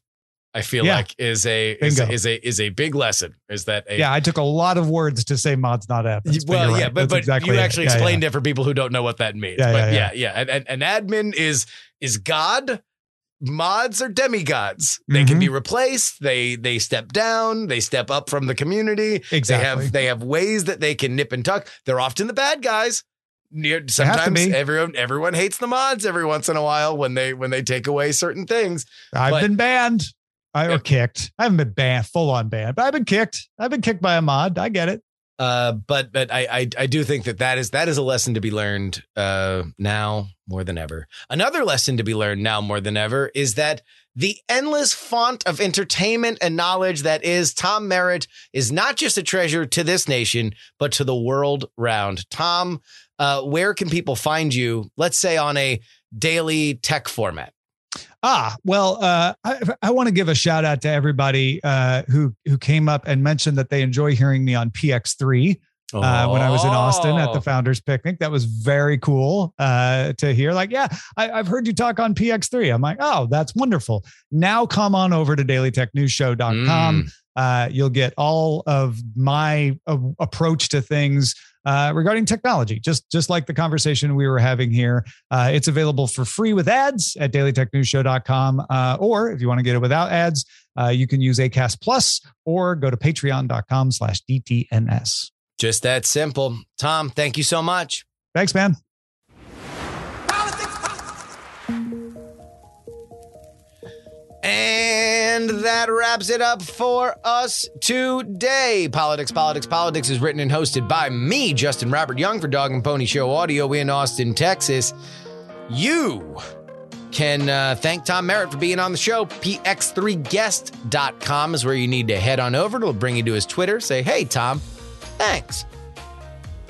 Speaker 1: I feel
Speaker 7: Yeah.
Speaker 1: like is a is, is a is a big lesson. Is that a
Speaker 7: Yeah, I took a lot of words to say mods not admins.
Speaker 1: well, yeah,
Speaker 7: right.
Speaker 1: but
Speaker 7: That's
Speaker 1: but
Speaker 7: exactly
Speaker 1: you actually explained
Speaker 7: yeah.
Speaker 1: it for people who don't know what that means.
Speaker 7: Yeah,
Speaker 1: but
Speaker 7: yeah,
Speaker 1: yeah, and, an admin is is God. Mods are demigods. They can
Speaker 7: Mhm.
Speaker 1: be replaced. They they step down. They step up from the community.
Speaker 7: Exactly.
Speaker 1: They have they have ways that they can nip and tuck. They're often the bad guys. Near-
Speaker 7: have to
Speaker 1: Sometimes everyone everyone hates the mods every once in a while when they when they take away certain things.
Speaker 7: I've
Speaker 1: but-
Speaker 7: been banned. I,
Speaker 1: Yeah.
Speaker 7: or kicked. I haven't been banned, full on banned, but I've been kicked. I've been kicked by a mod. I get it.
Speaker 1: Uh, but but I, I I do think that that is that is a lesson to be learned uh, now more than ever. Another lesson to be learned now more than ever is that the endless font of entertainment and knowledge that is Tom Merritt is not just a treasure to this nation but to the world round. Tom, uh, where can people find you? Let's say on a daily tech format.
Speaker 7: Ah, well, uh, I, I want to give a shout out to everybody uh, who who came up and mentioned that they enjoy hearing me on PX3 uh, when I was in Austin at the
Speaker 1: Oh.
Speaker 7: Founders Picnic. That was very cool uh, to hear. Like, yeah, I, I've heard you talk on PX3. I'm like, oh, that's wonderful. Now come on over to dailytechnewsshow.com.
Speaker 1: Mm.
Speaker 7: Uh, you'll get all of my uh, approach to things uh, regarding technology, just just like the conversation we were having here. Uh, it's available for free with ads at dailytechnewsshow.com. Uh, or if you want to get it without ads, uh, you can use Acast Plus or go to patreon.com slash DTNS.
Speaker 1: Just that simple. Tom, thank you so much.
Speaker 7: Thanks, man.
Speaker 1: And that wraps it up for us today. Politics, Politics, Politics is written and hosted by me, Justin Robert Young, for Dog and Pony Show Audio in Austin, Texas. You can uh, thank Tom Merritt for being on the show. PX3guest.com is where you need to head on over. It'll bring you to his Twitter. Say, hey, Tom, thanks.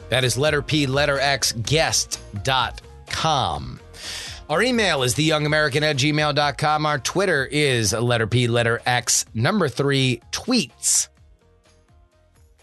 Speaker 1: That is letter P, letter X, guest.com. Our email is theyoungamerican at gmail.com. Our Twitter is letter P, letter X, number three, tweets.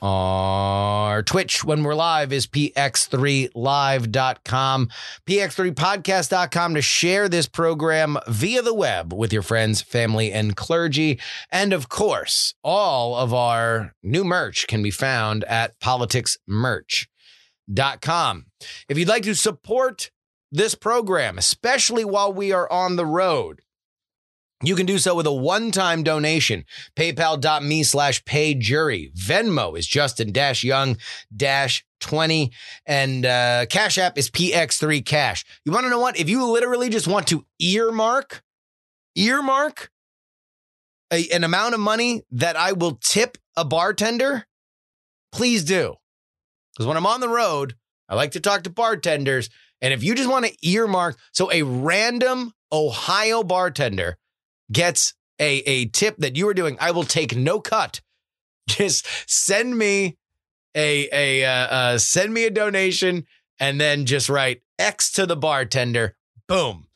Speaker 1: Our Twitch when we're live is px3live.com, px3podcast.com to share this program via the web with your friends, family, and clergy. And of course, all of our new merch can be found at politicsmerch.com. If you'd like to support this program, especially while we are on the road, you can do so with a one-time donation. PayPal.me slash pay jury. Venmo is Justin Dash Young Dash 20. And uh, Cash App is PX3 Cash. You want to know what? If you literally just want to earmark, earmark a, an amount of money that I will tip a bartender, please do. Because when I'm on the road, I like to talk to bartenders. And if you just want to earmark, so a random Ohio bartender gets a, a tip that you are doing, I will take no cut. Just send me a a uh, uh, send me a donation and then just write X to the bartender. Boom.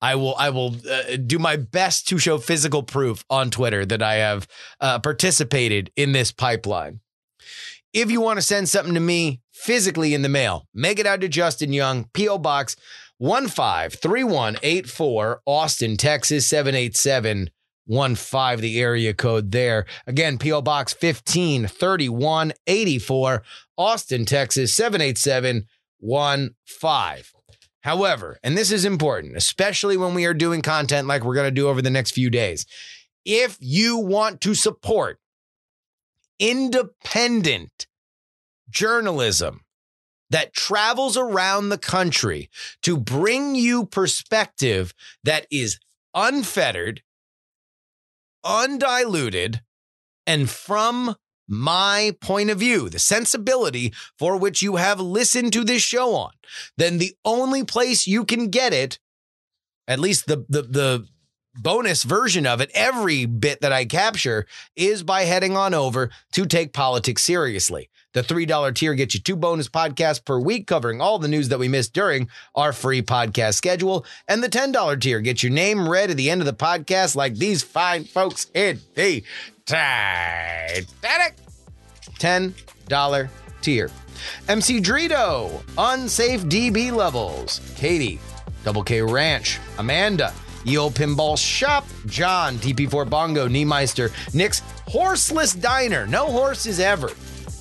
Speaker 1: I will I will uh, do my best to show physical proof on Twitter that I have uh, participated in this pipeline. If you want to send something to me physically in the mail, make it out to Justin Young, P.O. Box 153184, Austin, Texas 78715, the area code there. Again, P.O. Box 153184, Austin, Texas 78715. However, and this is important, especially when we are doing content like we're going to do over the next few days. If you want to support independent journalism that travels around the country to bring you perspective that is unfettered, undiluted, and from my point of view, the sensibility for which you have listened to this show on, then the only place you can get it, at least the the the bonus version of it, every bit that I capture is by heading on over to take politics seriously. The $3 tier gets you two bonus podcasts per week covering all the news that we missed during our free podcast schedule. And the $10 tier gets your name read at the end of the podcast like these fine folks in the Titanic. $10 tier. MC Drito, unsafe DB levels. Katie, Double K Ranch, Amanda, Yo Pinball Shop, John, TP4 Bongo, Niemeister, Nick's Horseless Diner, no horses ever.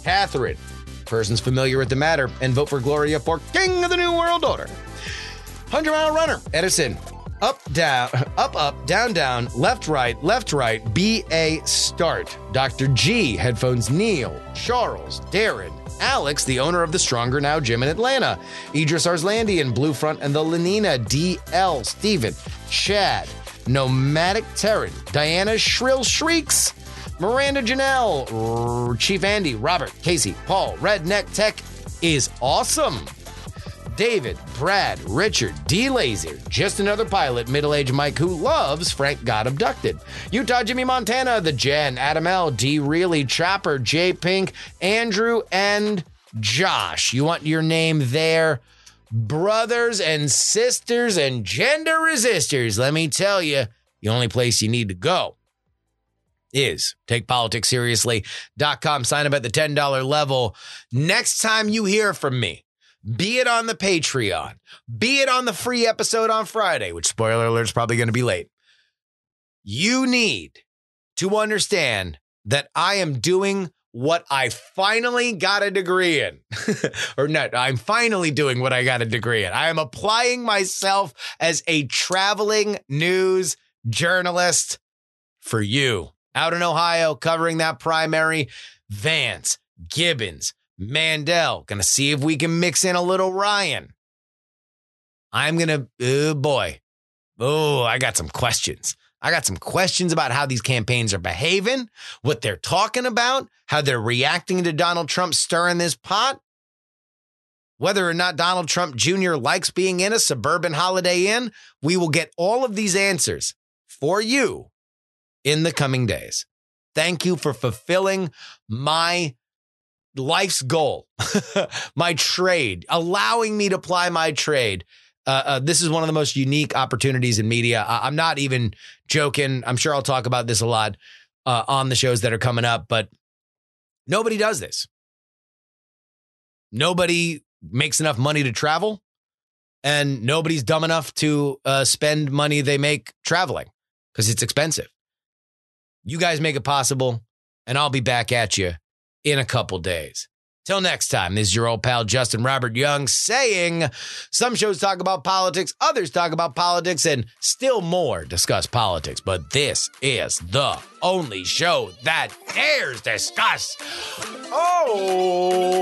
Speaker 1: Catherine, persons familiar with the matter, and vote for Gloria for King of the New World Order. 100 Mile Runner, Edison, up, down, up, up, down, down, left, right, left, right, BA start. Dr. G, headphones Neil, Charles, Darren, Alex, the owner of the Stronger Now gym in Atlanta, Idris Arslandian, Blue Front, and the Lenina, DL, Steven, Chad, Nomadic Terran, Diana Shrill Shrieks, Miranda Janelle, Chief Andy, Robert, Casey, Paul, Redneck Tech is awesome. David, Brad, Richard, D. Laser, just another pilot, middle aged Mike who loves Frank Got Abducted. Utah, Jimmy Montana, The Jen, Adam L, D. Reilly, Chopper, J. Pink, Andrew, and Josh. You want your name there? Brothers and sisters and gender resistors, let me tell you, the only place you need to go is takepoliticsseriously.com. Sign up at the $10 level. Next time you hear from me, be it on the Patreon, be it on the free episode on Friday, which spoiler alert is probably going to be late. You need to understand that I am doing what I finally got a degree in. or not, I'm finally doing what I got a degree in. I am applying myself as a traveling news journalist for you out in Ohio, covering that primary. Vance, Gibbons, Mandel. Gonna see if we can mix in a little Ryan. I'm gonna, oh boy. Oh, I got some questions. I got some questions about how these campaigns are behaving, what they're talking about, how they're reacting to Donald Trump stirring this pot, whether or not Donald Trump Jr. likes being in a suburban Holiday Inn. We will get all of these answers for you in the coming days. Thank you for fulfilling my life's goal, my trade, allowing me to ply my trade. Uh, uh, this is one of the most unique opportunities in media. I- am not even joking. I'm sure I'll talk about this a lot uh, on the shows that are coming up, but nobody does this. Nobody makes enough money to travel, and nobody's dumb enough to uh, spend money they make traveling because it's expensive. You guys make it possible, and I'll be back at you in a couple days. Till next time, this is your old pal Justin Robert Young saying some shows talk about politics, others talk about politics, and still more discuss politics. But this is the only show that dares discuss. Oh,